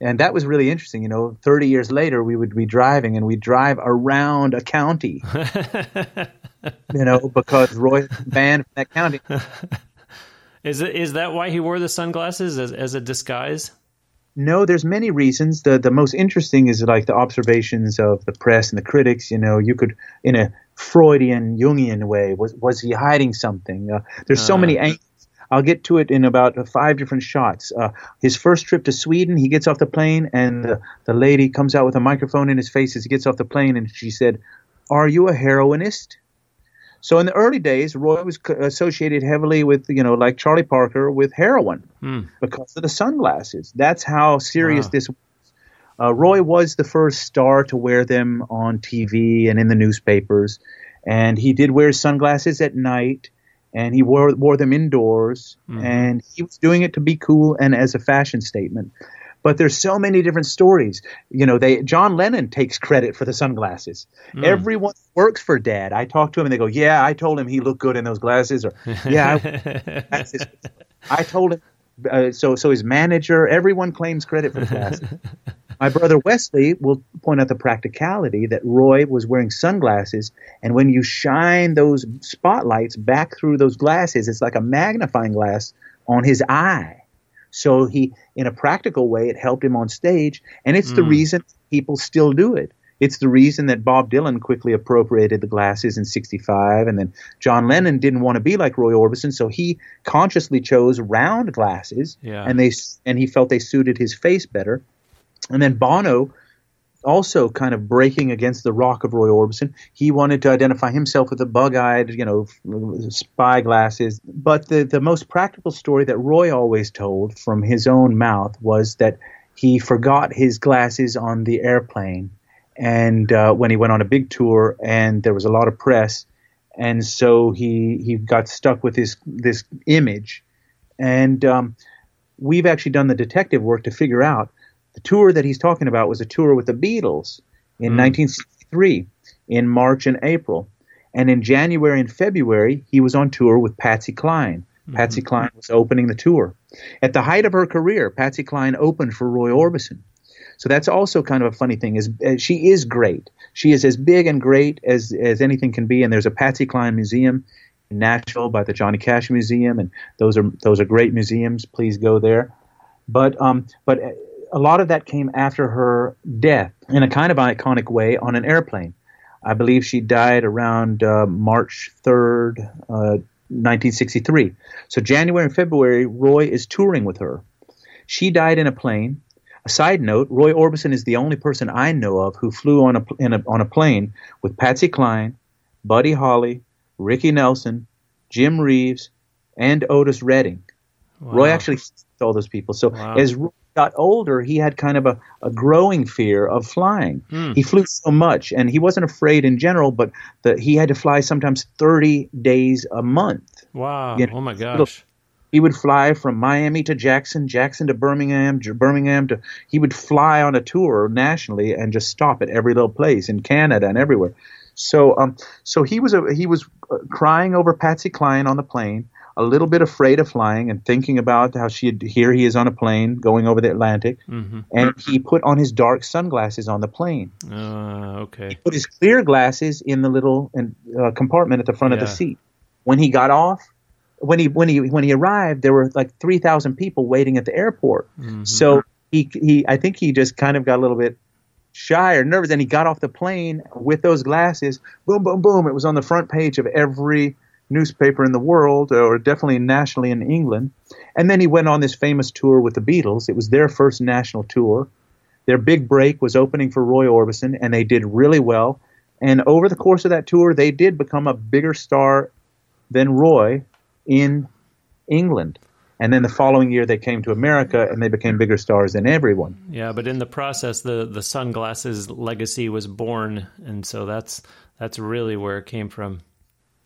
and that was really interesting. You know, 30 years later, we would be driving and we'd drive around a county, you know, because Roy banned from that county.
Is it is that why he wore the sunglasses as, as a disguise?
No, there's many reasons. The the most interesting is like the observations of the press and the critics. You know, you could in a Freudian Jungian way was was he hiding something? Uh, there's so uh, many angles I'll get to it in about five different shots. Uh, his first trip to Sweden, he gets off the plane, and the, the lady comes out with a microphone in his face as he gets off the plane, and she said, "Are you a heroinist?" So in the early days, Roy was associated heavily with, you know, like Charlie Parker, with heroin
mm.
because of the sunglasses. That's how serious wow. this was. Uh, Roy was the first star to wear them on TV and in the newspapers, and he did wear sunglasses at night and he wore wore them indoors, mm-hmm. and he was doing it to be cool and as a fashion statement. But there's so many different stories. You know, they John Lennon takes credit for the sunglasses. Mm. Everyone works for Dad. I talk to him and they go, "Yeah, I told him he looked good in those glasses," or "Yeah, I, I told him." Uh, so, so his manager, everyone claims credit for the glasses. My brother Wesley will point out the practicality that Roy was wearing sunglasses, and when you shine those spotlights back through those glasses, it's like a magnifying glass on his eye. So he, in a practical way, it helped him on stage, and it's mm. the reason people still do it. It's the reason that Bob Dylan quickly appropriated the glasses in 65, and then John Lennon didn't want to be like Roy Orbison, so he consciously chose round glasses,
yeah.
and they and he felt they suited his face better. And then Bono, also kind of breaking against the rock of Roy Orbison, he wanted to identify himself with the bug-eyed, you know, spy glasses. But the the most practical story that Roy always told from his own mouth was that he forgot his glasses on the airplane, and uh, when he went on a big tour, and there was a lot of press, and so he he got stuck with this this image, and um, we've actually done the detective work to figure out the tour that he's talking about was a tour with the Beatles in mm. 1963 in March and April. And in January and February, he was on tour with Patsy Cline. Mm-hmm. Patsy Cline was opening the tour. At the height of her career, Patsy Cline opened for Roy Orbison. So that's also kind of a funny thing. Is uh, she is great. She is as big and great as as anything can be. And there's a Patsy Cline museum in Nashville by the Johnny Cash Museum, and those are those are great museums. Please go there. But um, but a lot of that came after her death in a kind of iconic way on an airplane. I believe she died around uh, March 3rd, uh, 1963. So January and February, Roy is touring with her. She died in a plane. A side note: Roy Orbison is the only person I know of who flew on a, a on a plane with Patsy Cline, Buddy Holly, Ricky Nelson, Jim Reeves, and Otis Redding. Wow. Roy actually all those people. So
wow.
as got older, he had kind of a, a growing fear of flying.
Hmm.
He flew so much, and he wasn't afraid in general, but the, he had to fly sometimes 30 days a month.
Wow.
You know,
oh my gosh.
He would fly from Miami to Jackson, Jackson to Birmingham, Birmingham to. He would fly on a tour nationally and just stop at every little place in Canada and everywhere. So, um, so he was a, he was uh, crying over Patsy Cline on the plane, a little bit afraid of flying and thinking about how she had, here he is on a plane going over the Atlantic,
Mhm.
and he put on his dark sunglasses on the plane.
Uh, okay.
Put his clear glasses in the little uh, compartment at the front of the seat. When he got off, when he when he when he arrived, there were like three thousand people waiting at the airport.
Mhm.
So he he I think he just kind of got a little bit shy or nervous, and he got off the plane with those glasses. Boom, boom, boom! It was on the front page of every newspaper in the world, or definitely nationally in England. And then he went on this famous tour with the Beatles. It was their first national tour. Their big break was opening for Roy Orbison, and they did really well. And over the course of that tour, they did become a bigger star than Roy in England. And then the following year, they came to America and they became bigger stars than everyone.
Yeah, but in the process, the the sunglasses legacy was born, and so that's that's really where it came from.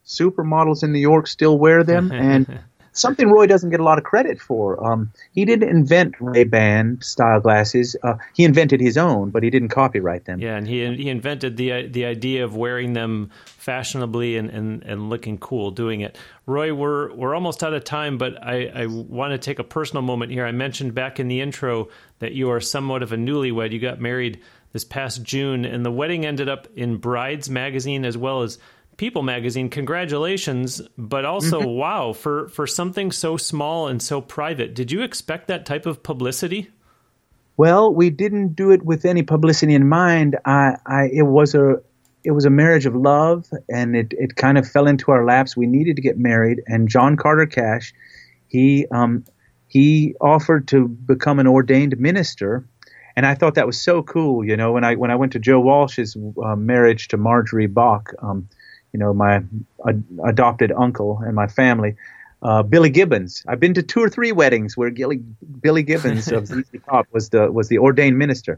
Supermodels in New York still wear them, and something Roy doesn't get a lot of credit for. Um, he didn't invent Ray Ban style glasses. Uh, he invented his own, but he didn't copyright them.
Yeah, and he he invented the the idea of wearing them fashionably and, and, and looking cool doing it. Roy, we're we're almost out of time, but I, I want to take a personal moment here. I mentioned back in the intro that you are somewhat of a newlywed. You got married this past June, and the wedding ended up in Brides magazine as well as People magazine. Congratulations, but also wow for for something so small and so private. Did you expect that type of publicity?
Well, we didn't do it with any publicity in mind. I, I, it was a, it was a marriage of love, and it, it kind of fell into our laps. We needed to get married, and John Carter Cash, he, um, he offered to become an ordained minister, and I thought that was so cool. You know, when I when I went to Joe Walsh's uh, marriage to Marjorie Bach, um, you know, my ad- adopted uncle and my family. Uh, Billy Gibbons. I've been to two or three weddings where Gilly, Billy Gibbons of ZZ Top was the was the ordained minister,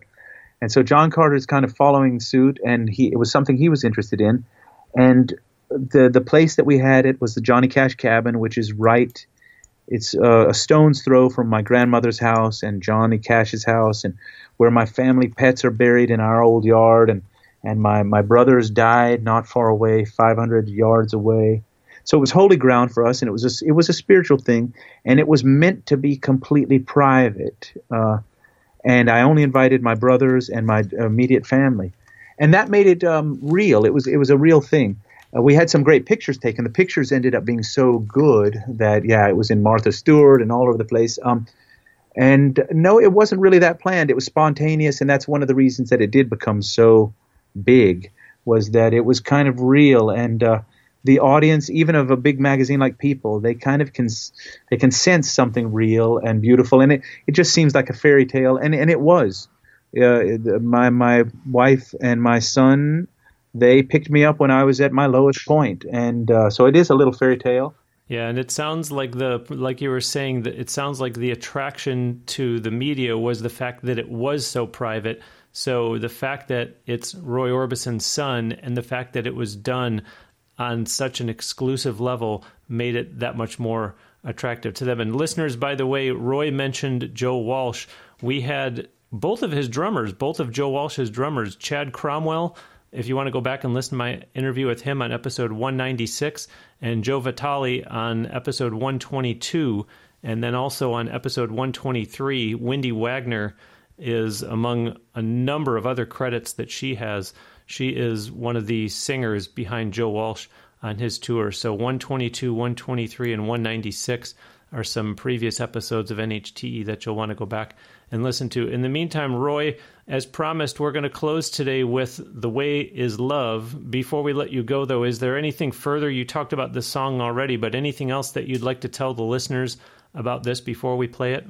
and so John Carter is kind of following suit, and he it was something he was interested in, and the the place that we had it was the Johnny Cash cabin, which is right. It's uh, a stone's throw from my grandmother's house and Johnny Cash's house, and where my family pets are buried in our old yard, and and my my brothers died not far away, 500 yards away. So it was holy ground for us, and it was a, it was a spiritual thing, and it was meant to be completely private. Uh, and I only invited my brothers and my immediate family, and that made it um, real. It was it was a real thing. Uh, we had some great pictures taken. The pictures ended up being so good that yeah, it was in Martha Stewart and all over the place. Um, and no, it wasn't really that planned. It was spontaneous, and that's one of the reasons that it did become so big was that it was kind of real. And uh, the audience even of a big magazine like people they kind of can they can sense something real and beautiful. And it, it just seems like a fairy tale. And, and it was. Uh, my my wife and my son they picked me up when I was at my lowest point. And uh, so it is a little fairy tale.
Yeah, and it sounds like the like you were saying that it sounds like the attraction to the media was the fact that it was so private. So the fact that it's Roy Orbison's son and the fact that it was done on such an exclusive level made it that much more attractive to them. And listeners, by the way, Roy mentioned Joe Walsh. We had both of his drummers, both of Joe Walsh's drummers, Chad Cromwell. If you want to go back and listen to my interview with him on episode 196 and Joe Vitale on episode 122, and then also on episode 123, Wendy Wagner is among a number of other credits that she has. She is one of the singers behind Joe Walsh on his tour. So 122, 123, and 196 are some previous episodes of NHTE that you'll want to go back and listen to. In the meantime, Roy, as promised, we're going to close today with The Way is Love. Before we let you go, though, is there anything further? You talked about this song already, but anything else that you'd like to tell the listeners about this before we play it?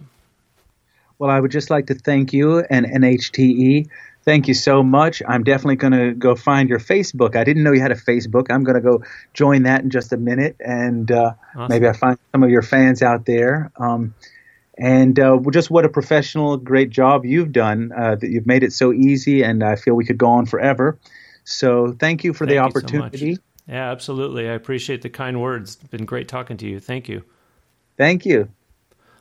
Well, I would just like to thank you and NHTE. Thank you so much. I'm definitely going to go find your Facebook. I didn't know you had a Facebook. I'm going to go join that in just a minute, and uh,
Awesome.
maybe I find some of your fans out there. Um, and uh, just what a professional, great job you've done. Uh, that you've made it so easy, and I feel we could go on forever. So thank you for
thank
the opportunity.
So yeah, absolutely. I appreciate the kind words. It's been great talking to you. Thank you.
Thank you.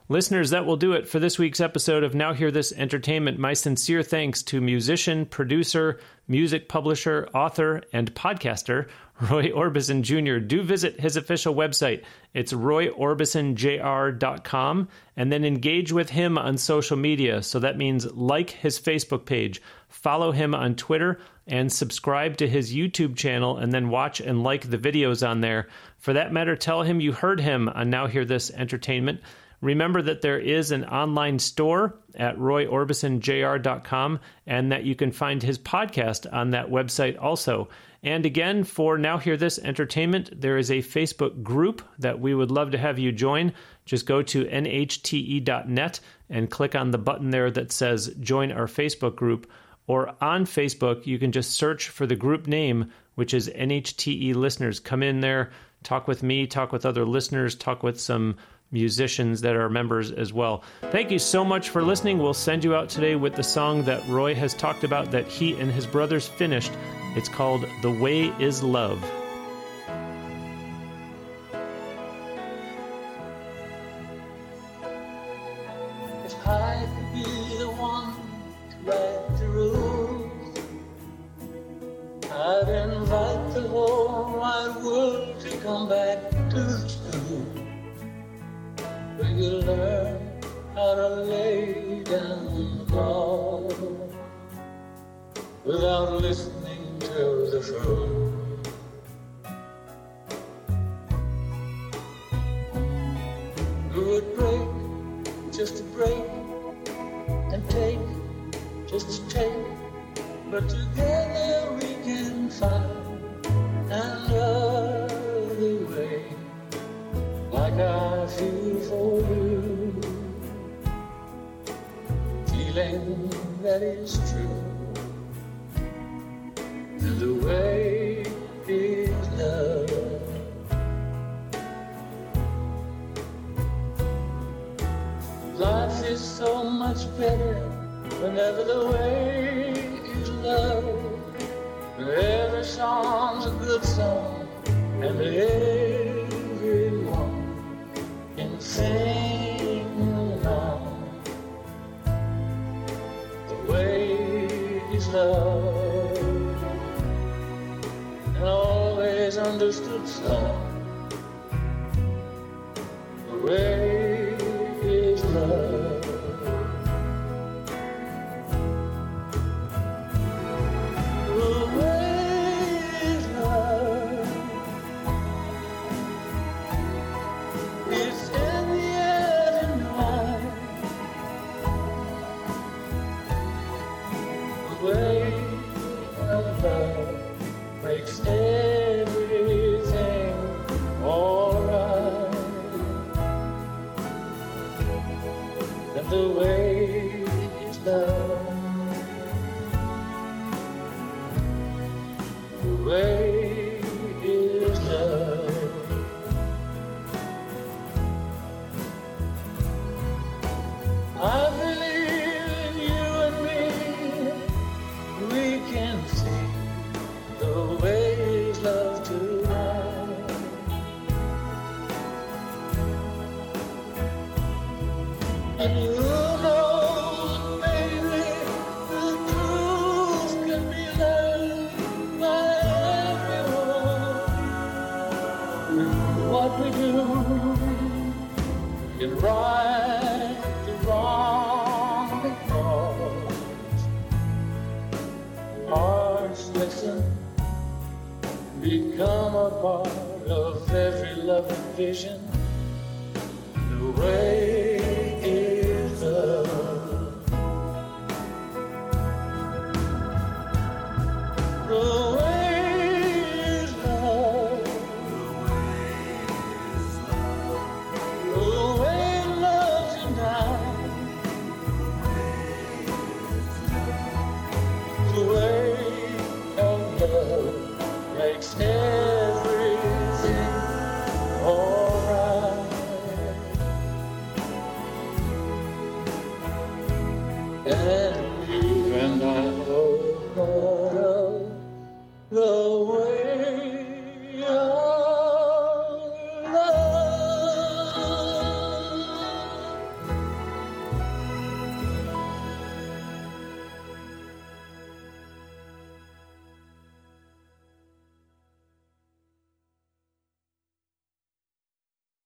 Listeners, that will do it for this week's episode of Now Hear This Entertainment. My sincere thanks to musician, producer, music publisher, author, and podcaster Roy Orbison Jr. Do visit his official website. It's royorbisonjr.com and then engage with him on social media. So that means like his Facebook page, follow him on Twitter, and subscribe to his YouTube channel and then watch and like the videos on there. For that matter, tell him you heard him on Now Hear This Entertainment. Remember that there is an online store at royorbisonjr.com and that you can find his podcast on that website also. And again, for Now Hear This Entertainment, there is a Facebook group that we would love to have you join. Just go to nhte.net and click on the button there that says Join Our Facebook Group. Or on Facebook, you can just search for the group name, which is NHTE Listeners. Come in there, talk with me, talk with other listeners, talk with some musicians that are members as well. Thank you so much for listening. We'll send you out today with the song that Roy has talked about that he and his brothers finished. It's called The Way is Love.
I'd invite the whole wide world to come back to school where you learn how to lay down the law without listening to the fool. Hare